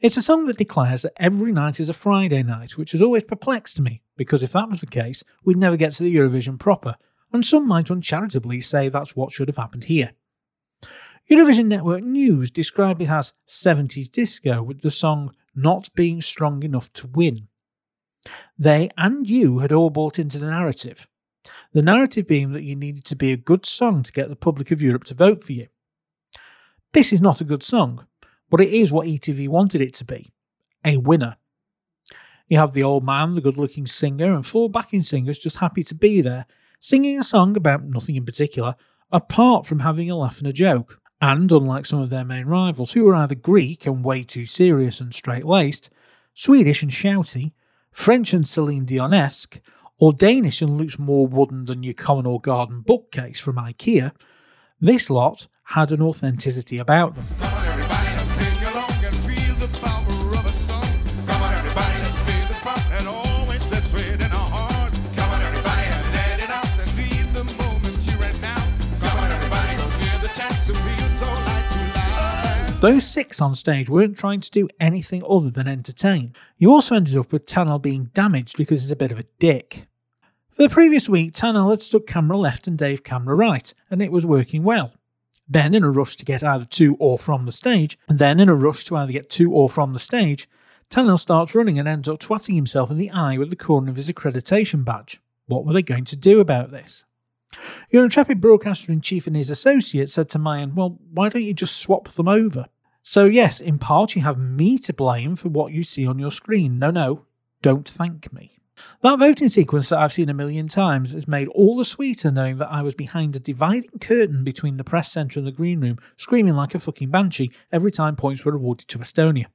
It's a song that declares that every night is a Friday night, which has always perplexed me, because if that was the case, we'd never get to the Eurovision proper, and some might uncharitably say that's what should have happened here. Eurovision Network News described it as 70s disco, with the song not being strong enough to win. They and you had all bought into the narrative. The narrative being that you needed to be a good song to get the public of Europe to vote for you. This is not a good song, but it is what ETV wanted it to be a winner. You have the old man, the good looking singer, and four backing singers just happy to be there, singing a song about nothing in particular, apart from having a laugh and a joke. And unlike some of their main rivals, who are either Greek and way too serious and straight laced, Swedish and shouty, French and Celine Dionesque, or Danish and looks more wooden than your common or garden bookcase from IKEA, this lot had an authenticity about them. Those six on stage weren't trying to do anything other than entertain. You also ended up with Tanel being damaged because he's a bit of a dick. For the previous week, Tanel had stuck camera left and Dave camera right, and it was working well. Then, in a rush to get either to or from the stage, and then in a rush to either get to or from the stage, Tanel starts running and ends up twatting himself in the eye with the corner of his accreditation badge. What were they going to do about this? Your intrepid broadcaster in chief and his associate said to Maian, Well, why don't you just swap them over? So, yes, in part you have me to blame for what you see on your screen. No, no, don't thank me. That voting sequence that I've seen a million times has made all the sweeter knowing that I was behind a dividing curtain between the press centre and the green room, screaming like a fucking banshee every time points were awarded to Estonia.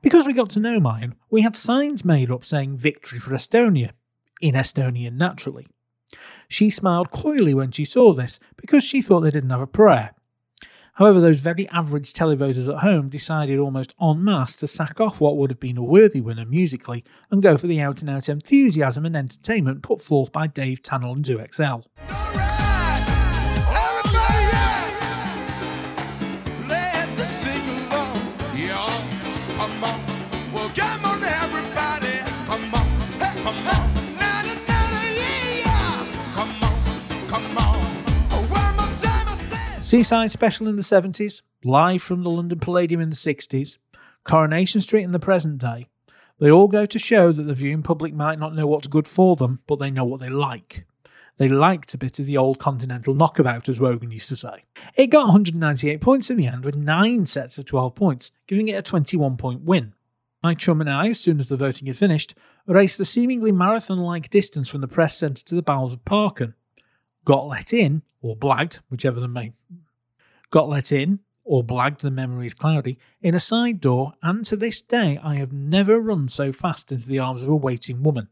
Because we got to know Maian, we had signs made up saying victory for Estonia, in Estonian naturally. She smiled coyly when she saw this because she thought they didn't have a prayer. However, those very average televoters at home decided almost en masse to sack off what would have been a worthy winner musically and go for the out and out enthusiasm and entertainment put forth by Dave Tanel and 2XL. Seaside Special in the 70s, live from the London Palladium in the 60s, Coronation Street in the present day. They all go to show that the viewing public might not know what's good for them, but they know what they like. They liked a bit of the old continental knockabout, as Wogan used to say. It got 198 points in the end, with 9 sets of 12 points, giving it a 21 point win. My chum and I, as soon as the voting had finished, raced the seemingly marathon like distance from the press centre to the bowels of Parken. Got let in, or blagged, whichever the may. Got let in, or blagged, the memory is cloudy, in a side door, and to this day I have never run so fast into the arms of a waiting woman.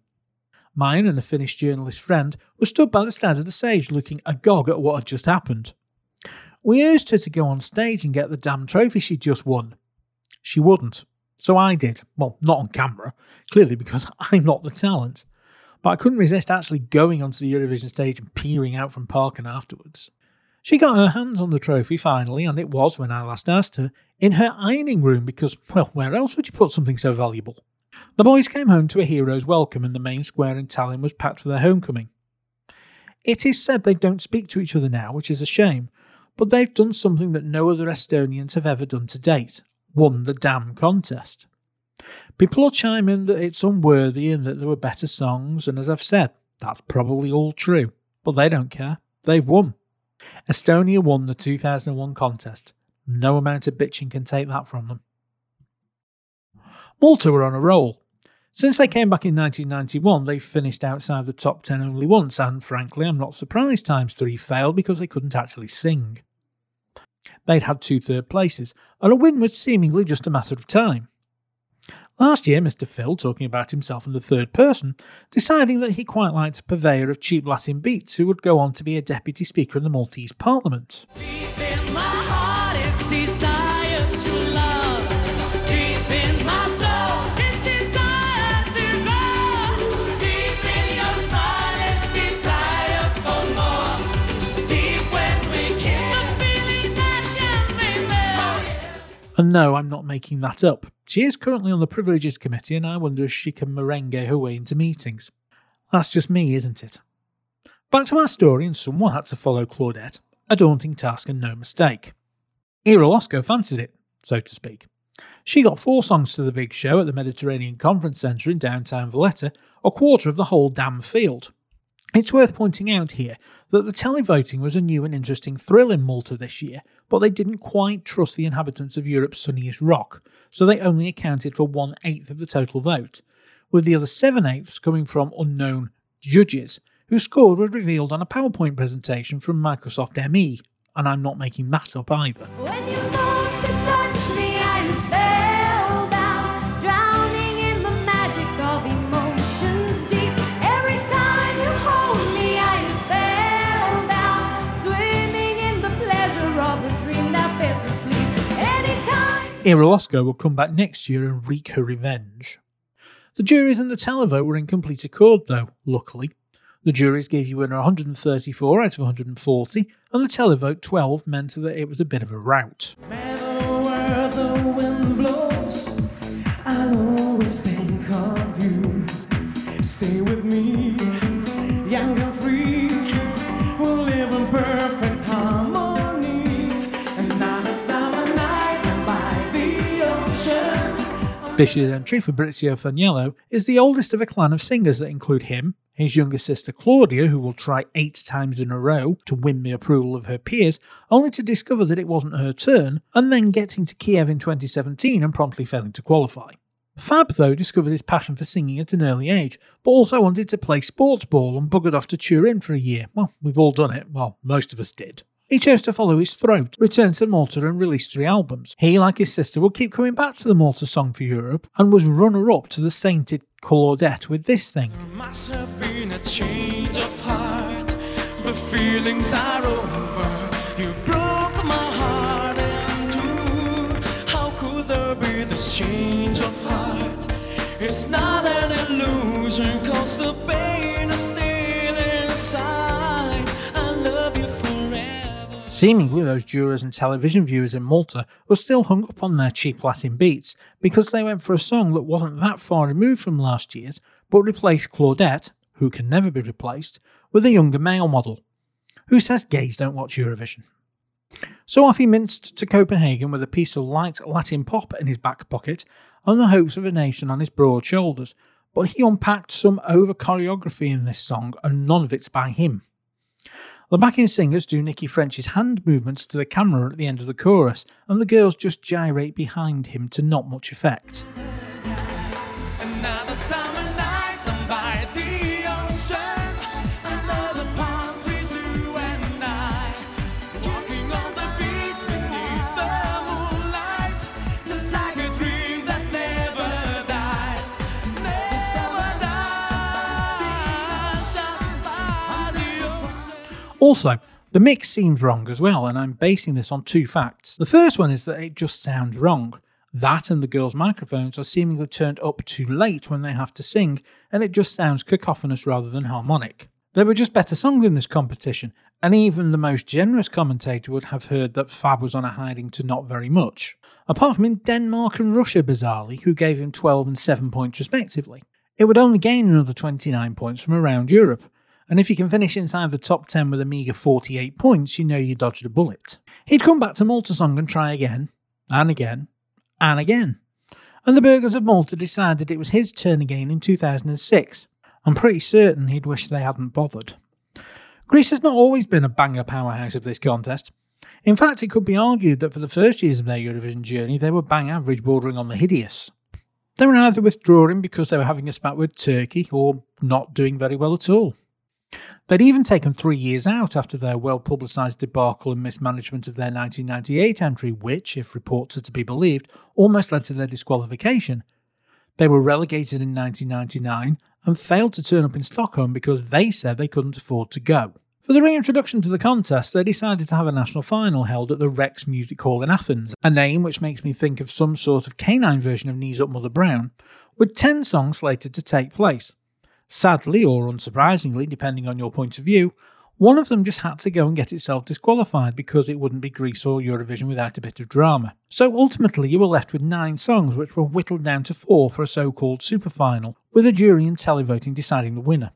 Maian and a Finnish journalist friend were stood by the stand of the stage looking agog at what had just happened. We urged her to go on stage and get the damn trophy she'd just won. She wouldn't, so I did. Well, not on camera, clearly because *laughs* I'm not the talent. But I couldn't resist actually going onto the Eurovision stage and peering out from Parken afterwards. She got her hands on the trophy finally, and it was, when I last asked her, in her ironing room because, well, where else would you put something so valuable? The boys came home to a hero's welcome, and the main square in Tallinn was packed for their homecoming. It is said they don't speak to each other now, which is a shame, but they've done something that no other Estonians have ever done to date won the damn contest. People will chime in that it's unworthy and that there were better songs, and as I've said, that's probably all true, but they don't care. They've won. Estonia won the 2001 contest. No amount of bitching can take that from them. Malta were on a roll. Since they came back in 1991, they've finished outside the top 10 only once, and frankly, I'm not surprised times three failed because they couldn't actually sing. They'd had two third places, and a win was seemingly just a matter of time. Last year, Mr. Phil, talking about himself in the third person, deciding that he quite liked a purveyor of cheap Latin beats who would go on to be a deputy speaker in the Maltese Parliament. And no, I'm not making that up. She is currently on the Privileges Committee, and I wonder if she can merengue her way into meetings. That's just me, isn't it? Back to our story, and someone had to follow Claudette, a daunting task and no mistake. Ira Losco fancied it, so to speak. She got four songs to the big show at the Mediterranean Conference Centre in downtown Valletta, a quarter of the whole damn field. It's worth pointing out here that the televoting was a new and interesting thrill in Malta this year, but they didn't quite trust the inhabitants of Europe's sunniest rock, so they only accounted for one eighth of the total vote, with the other seven eighths coming from unknown judges, whose score was revealed on a PowerPoint presentation from Microsoft ME, and I'm not making that up either. Anytime. Ira Losco will come back next year and wreak her revenge. The juries and the televote were in complete accord, though, luckily. The juries gave you winner 134 out of 140, and the televote 12 meant that it was a bit of a rout. Ocean. Bish's entry, Fabrizio Faniello, is the oldest of a clan of singers that include him, his younger sister Claudia, who will try eight times in a row to win the approval of her peers, only to discover that it wasn't her turn, and then getting to Kiev in 2017 and promptly failing to qualify. Fab, though, discovered his passion for singing at an early age, but also wanted to play sports ball and buggered off to Turin for a year. Well, we've all done it. Well, most of us did. He chose to follow his throat, returned to Malta and released three albums. He, like his sister, would keep coming back to the Malta Song for Europe and was runner up to the sainted Claudette with this thing. Must have been a change of heart. The feelings are over. You broke my heart in two. How could there be this change of heart? It's not an illusion, cause the pain is still inside. Seemingly, those jurors and television viewers in Malta were still hung up on their cheap Latin beats because they went for a song that wasn't that far removed from last year's, but replaced Claudette, who can never be replaced, with a younger male model. Who says gays don't watch Eurovision? So off he minced to Copenhagen with a piece of light Latin pop in his back pocket and the hopes of a nation on his broad shoulders, but he unpacked some over choreography in this song and none of it's by him. The backing singers do Nicky French's hand movements to the camera at the end of the chorus, and the girls just gyrate behind him to not much effect. Also, the mix seems wrong as well, and I'm basing this on two facts. The first one is that it just sounds wrong. That and the girls' microphones are seemingly turned up too late when they have to sing, and it just sounds cacophonous rather than harmonic. There were just better songs in this competition, and even the most generous commentator would have heard that Fab was on a hiding to not very much. Apart from in Denmark and Russia, bizarrely, who gave him 12 and 7 points respectively. It would only gain another 29 points from around Europe, and if you can finish inside the top 10 with a meagre 48 points, you know you dodged a bullet. He'd come back to Malta Song and try again, and again, and again. And the Burghers of Malta decided it was his turn again in 2006. I'm pretty certain he'd wish they hadn't bothered. Greece has not always been a banger powerhouse of this contest. In fact, it could be argued that for the first years of their Eurovision journey, they were bang average, bordering on the hideous. They were either withdrawing because they were having a spat with Turkey or not doing very well at all. They'd even taken three years out after their well publicised debacle and mismanagement of their 1998 entry, which, if reports are to be believed, almost led to their disqualification. They were relegated in 1999 and failed to turn up in Stockholm because they said they couldn't afford to go. For the reintroduction to the contest, they decided to have a national final held at the Rex Music Hall in Athens, a name which makes me think of some sort of canine version of Knees Up Mother Brown, with 10 songs slated to take place. Sadly, or unsurprisingly, depending on your point of view, one of them just had to go and get itself disqualified because it wouldn't be Greece or Eurovision without a bit of drama. So ultimately, you were left with nine songs, which were whittled down to four for a so called super final, with a jury and televoting deciding the winner.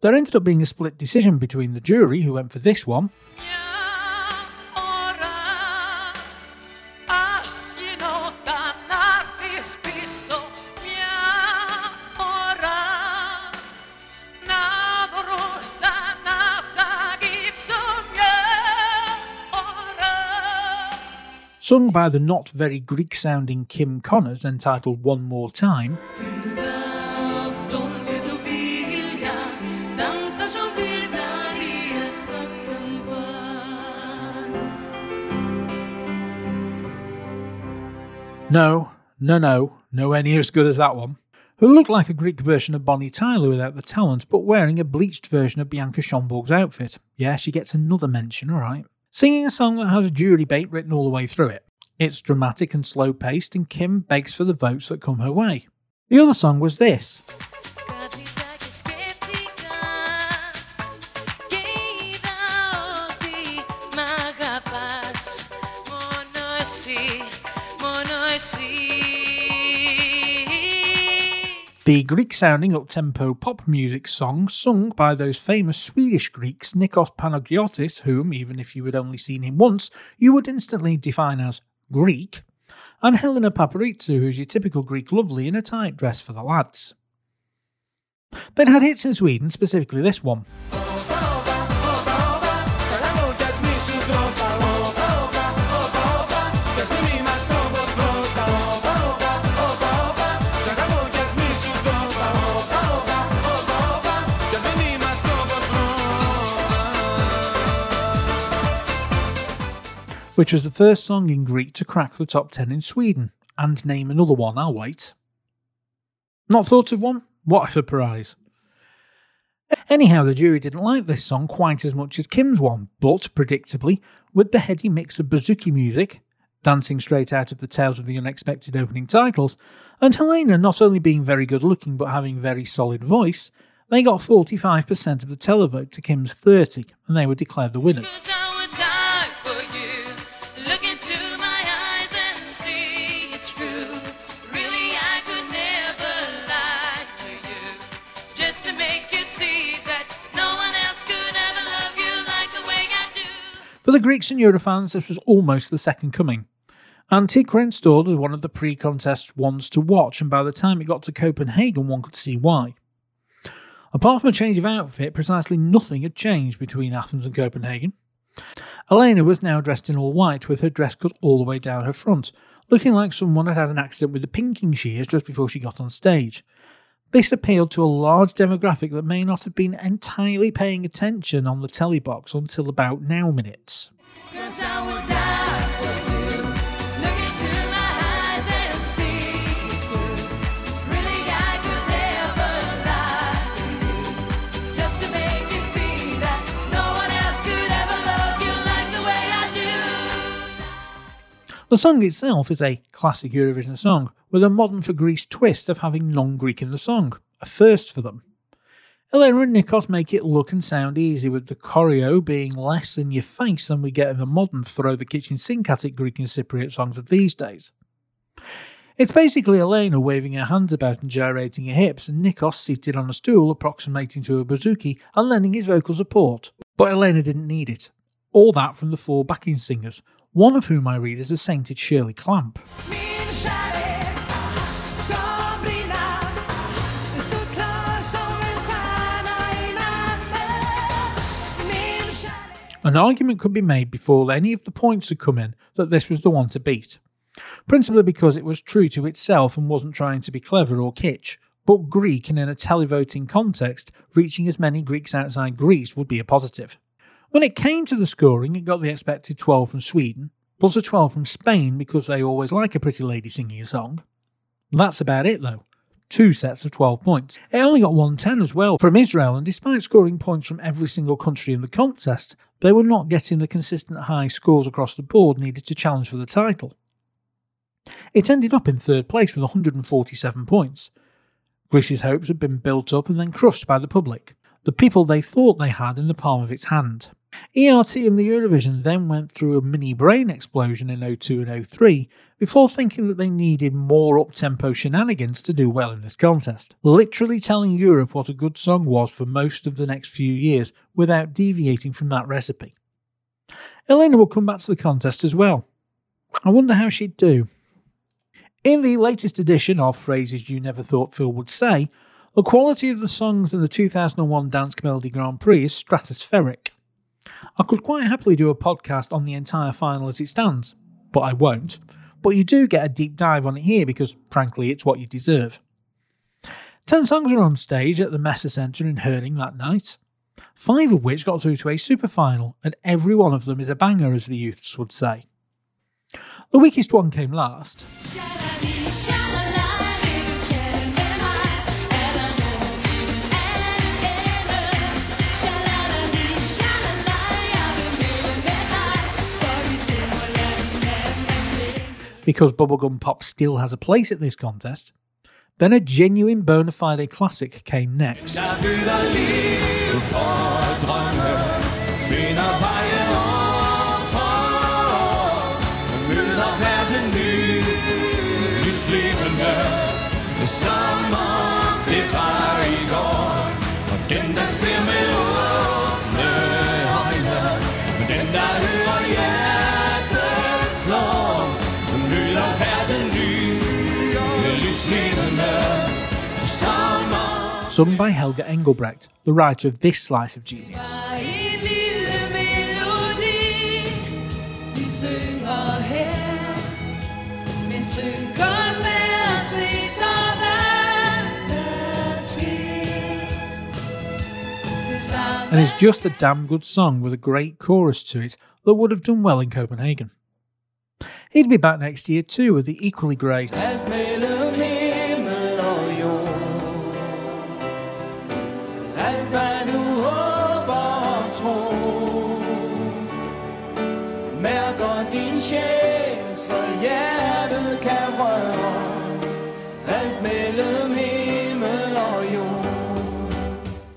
There ended up being a split decision between the jury, who went for this one, sung by the not very Greek sounding Kim Connors, entitled One More Time. No, no, no, nowhere near as good as that one. Who looked like a Greek version of Bonnie Tyler without the talent, but wearing a bleached version of Bianca Schomburg's outfit. Yeah, she gets another mention, alright. Singing a song that has jury bait written all the way through it. It's dramatic and slow paced, and Kim begs for the votes that come her way. The other song was this. The Greek sounding up tempo pop music song sung by those famous Swedish Greeks Nikos Panagiotis, whom, even if you had only seen him once, you would instantly define as Greek, and Helena Paparizou, who's your typical Greek lovely in a tight dress for the lads. They'd had hits in Sweden, specifically this one. Which was the first song in Greek to crack the top 10 in Sweden. And name another one, I'll wait. Not thought of one? What a surprise. Anyhow, the jury didn't like this song quite as much as Kim's one, but predictably, with the heady mix of bouzouki music, dancing straight out of the Tales of the Unexpected opening titles, and Helena not only being very good looking but having very solid voice, they got 45% of the televote to Kim's 30, and they were declared the winners. For the Greeks and Eurofans, this was almost the second coming. Antique installed as one of the pre contest ones to watch, and by the time it got to Copenhagen, one could see why. Apart from a change of outfit, precisely nothing had changed between Athens and Copenhagen. Elena was now dressed in all white, with her dress cut all the way down her front, looking like someone had had an accident with the pinking shears just before she got on stage. This appealed to a large demographic that may not have been entirely paying attention on the telly box until about now minutes. The song itself is a classic Eurovision song, with a modern for Greece twist of having non Greek in the song, a first for them. Elena and Nikos make it look and sound easy, with the choreo being less in your face than we get in the modern throw the kitchen sink at it Greek and Cypriot songs of these days. It's basically Elena waving her hands about and gyrating her hips, and Nikos seated on a stool approximating to a bouzouki and lending his vocal support. But Elena didn't need it. All that from the four backing singers, one of whom I read as a sainted Shirley Clamp. An argument could be made before any of the points had come in that this was the one to beat. Principally because it was true to itself and wasn't trying to be clever or kitsch, but Greek and in a televoting context, reaching as many Greeks outside Greece would be a positive. When it came to the scoring, it got the expected 12 from Sweden, plus a 12 from Spain because they always like a pretty lady singing a song. That's about it though. Two sets of 12 points. It only got 110 as well from Israel, and despite scoring points from every single country in the contest, they were not getting the consistent high scores across the board needed to challenge for the title. It ended up in third place with 147 points. Greece's hopes had been built up and then crushed by the public, the people they thought they had in the palm of its hand. ERT and the Eurovision then went through a mini brain explosion in 02 and 03 before thinking that they needed more up tempo shenanigans to do well in this contest, literally telling Europe what a good song was for most of the next few years without deviating from that recipe. Elena will come back to the contest as well. I wonder how she'd do. In the latest edition of Phrases You Never Thought Phil Would Say, the quality of the songs in the 2001 Dansk Melodi Grand Prix is stratospheric. I could quite happily do a podcast on the entire final as it stands, but I won't. But you do get a deep dive on it here because, frankly, it's what you deserve. Ten songs were on stage at the Messe Centre in Herning that night, five of which got through to a super final, and every one of them is a banger, as the youths would say. The weakest one came last. Because bubblegum pop still has a place at this contest, then a genuine bona fide classic came next. Den der ser med åbne Sung by Helge Engelbrecht, the writer of this slice of genius. And it's just a damn good song with a great chorus to it that would have done well in Copenhagen. He'd be back next year too with the equally great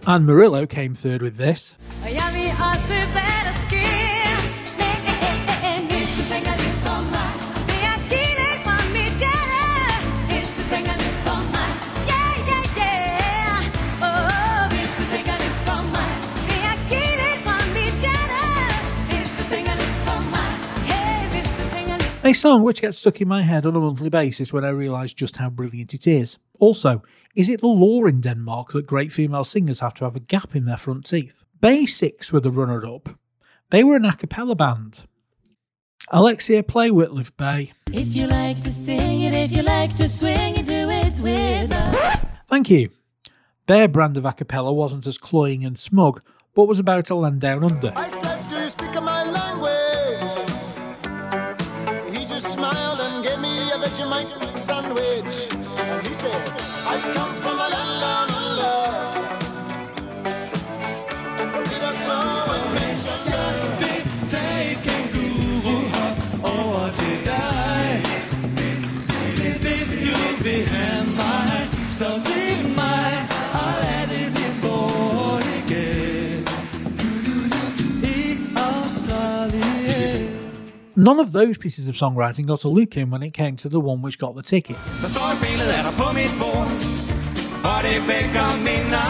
and Murillo came third with this. A song which gets stuck in my head on a monthly basis when I realise just how brilliant it is. Also, is it the law in Denmark that great female singers have to have a gap in their front teeth? Bay 6 were the runner up. They were an a cappella band. Alexia, play Whitliff Bay. If you like to sing it, if you like to swing it, do it with us. Thank you. Their brand of a cappella wasn't as cloying and smug, but was about a land down under. None of those pieces of songwriting got a look in when it came to the one which got the ticket. Der står et billede af dig på mit bord Og det vækker minder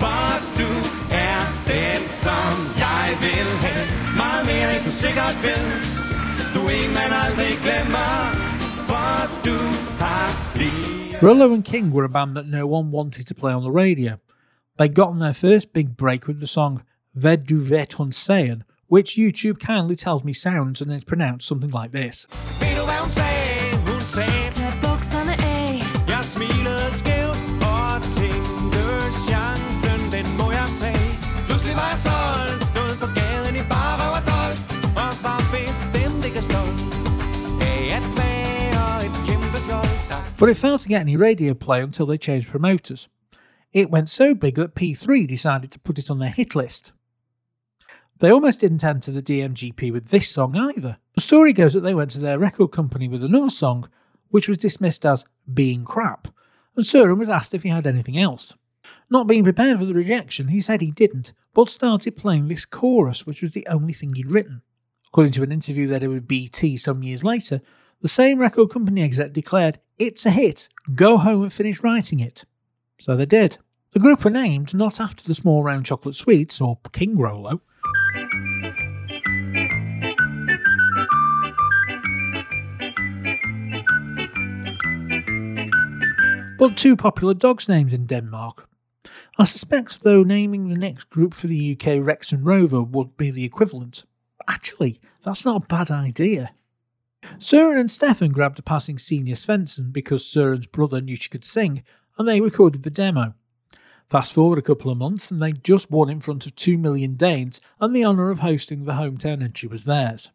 For du den, som have Meget mere end du sikkert ved Du en, man aldrig glemmer For du har lige and King were a band that no one wanted to play on the radio. They'd gotten their first big break with the song Ved du vet hun sagen, which YouTube kindly tells me sounds and is pronounced something like this. Ved du hvad hun sagde? Hun sagde Tag bukserne af. Jeg smilede skævt og tænkte chancen, den må jeg tage. Pludselig var jeg solgt, stod på gaden i bare røv og dold, og var bestemt ikke stolt af at være et kæmpe fjols. but it failed to get any radio play until they changed promoters. It went so big that P3 decided to put it on their hit list. They almost didn't enter the DMGP with this song either. The story goes that they went to their record company with another song, which was dismissed as being crap, and Søren was asked if he had anything else. Not being prepared for the rejection, he said he didn't, but started playing this chorus, which was the only thing he'd written. According to an interview that did with BT some years later, the same record company exec declared, It's a hit, go home and finish writing it. So they did. The group were named not after the small round chocolate sweets or King Rollo. But two popular dogs' names in Denmark. I suspect, though, naming the next group for the UK Rex and Rover would be the equivalent. Actually, that's not a bad idea. Søren and Stefan grabbed a passing Signe Svendsen because Søren's brother knew she could sing, and they recorded the demo. Fast forward a couple of months, and they'd just won in front of 2 million Danes, and the honour of hosting the hometown entry was theirs.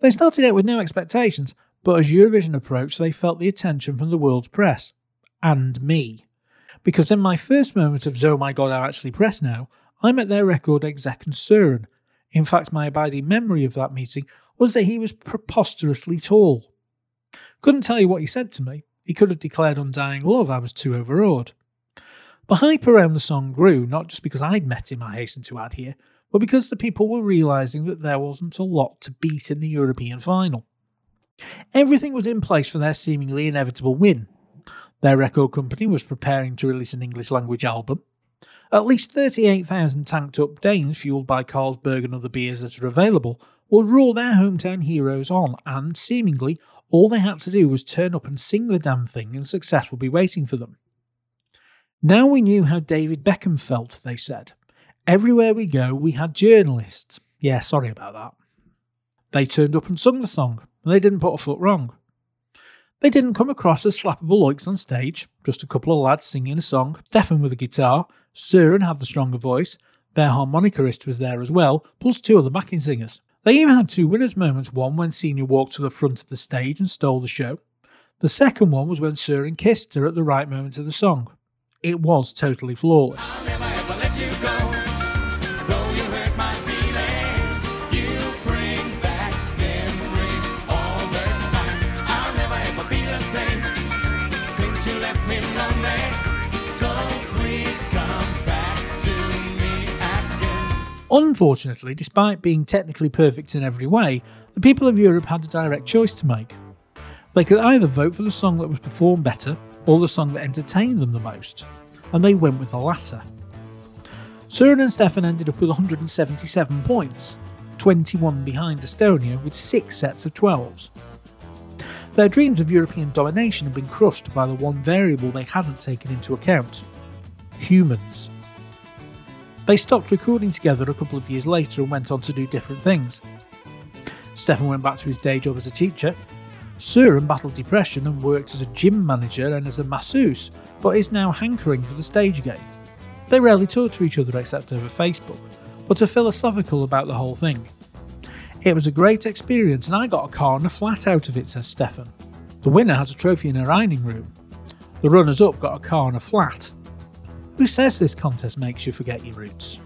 They started out with no expectations, but as Eurovision approached, they felt the attention from the world's press. And me. Because in my first moment of, oh my god, I'm actually press now, I met their record exec and Søren. In fact, my abiding memory of that meeting was that he was preposterously tall. Couldn't tell you what he said to me. He could have declared undying love, I was too overawed. The hype around the song grew, not just because I'd met him, I hasten to add here, but because the people were realising that there wasn't a lot to beat in the European final. Everything was in place for their seemingly inevitable win. Their record company was preparing to release an English language album. At least 38,000 tanked up Danes, fueled by Carlsberg and other beers that are available, would rule their hometown heroes on, and seemingly all they had to do was turn up and sing the damn thing, and success would be waiting for them. Now we knew how David Beckham felt, they said. Everywhere we go, we had journalists. Yeah, sorry about that. They turned up and sung the song, and they didn't put a foot wrong. They didn't come across as slappable oiks on stage, just a couple of lads singing a song, Stefan with a guitar, Søren had the stronger voice, their harmonicarist was there as well, plus two other backing singers. They even had two winners' moments, one when Signe walked to the front of the stage and stole the show. The second one was when Søren kissed her at the right moment of the song. It was totally flawless. never ever let you go. Though you hurt my feelings, you bring back memories all the time. I'll never ever be the same since you left me lonely. So please come back to me again. Unfortunately, despite being technically perfect in every way, the people of Europe had a direct choice to make. They could either vote for the song that was performed better or the song that entertained them the most, and they went with the latter. Søren and Stefan ended up with 177 points, 21 behind Estonia with 6 sets of 12s. Their dreams of European domination had been crushed by the one variable they hadn't taken into account humans. They stopped recording together a couple of years later and went on to do different things. Stefan went back to his day job as a teacher. Søren battled depression and worked as a gym manager and as a masseuse, but is now hankering for the stage again. They rarely talk to each other except over Facebook, but are philosophical about the whole thing. It was a great experience and I got a car and a flat out of it, says Stefan. The winner has a trophy in her ironing room. The runners up got a car and a flat. Who says this contest makes you forget your roots?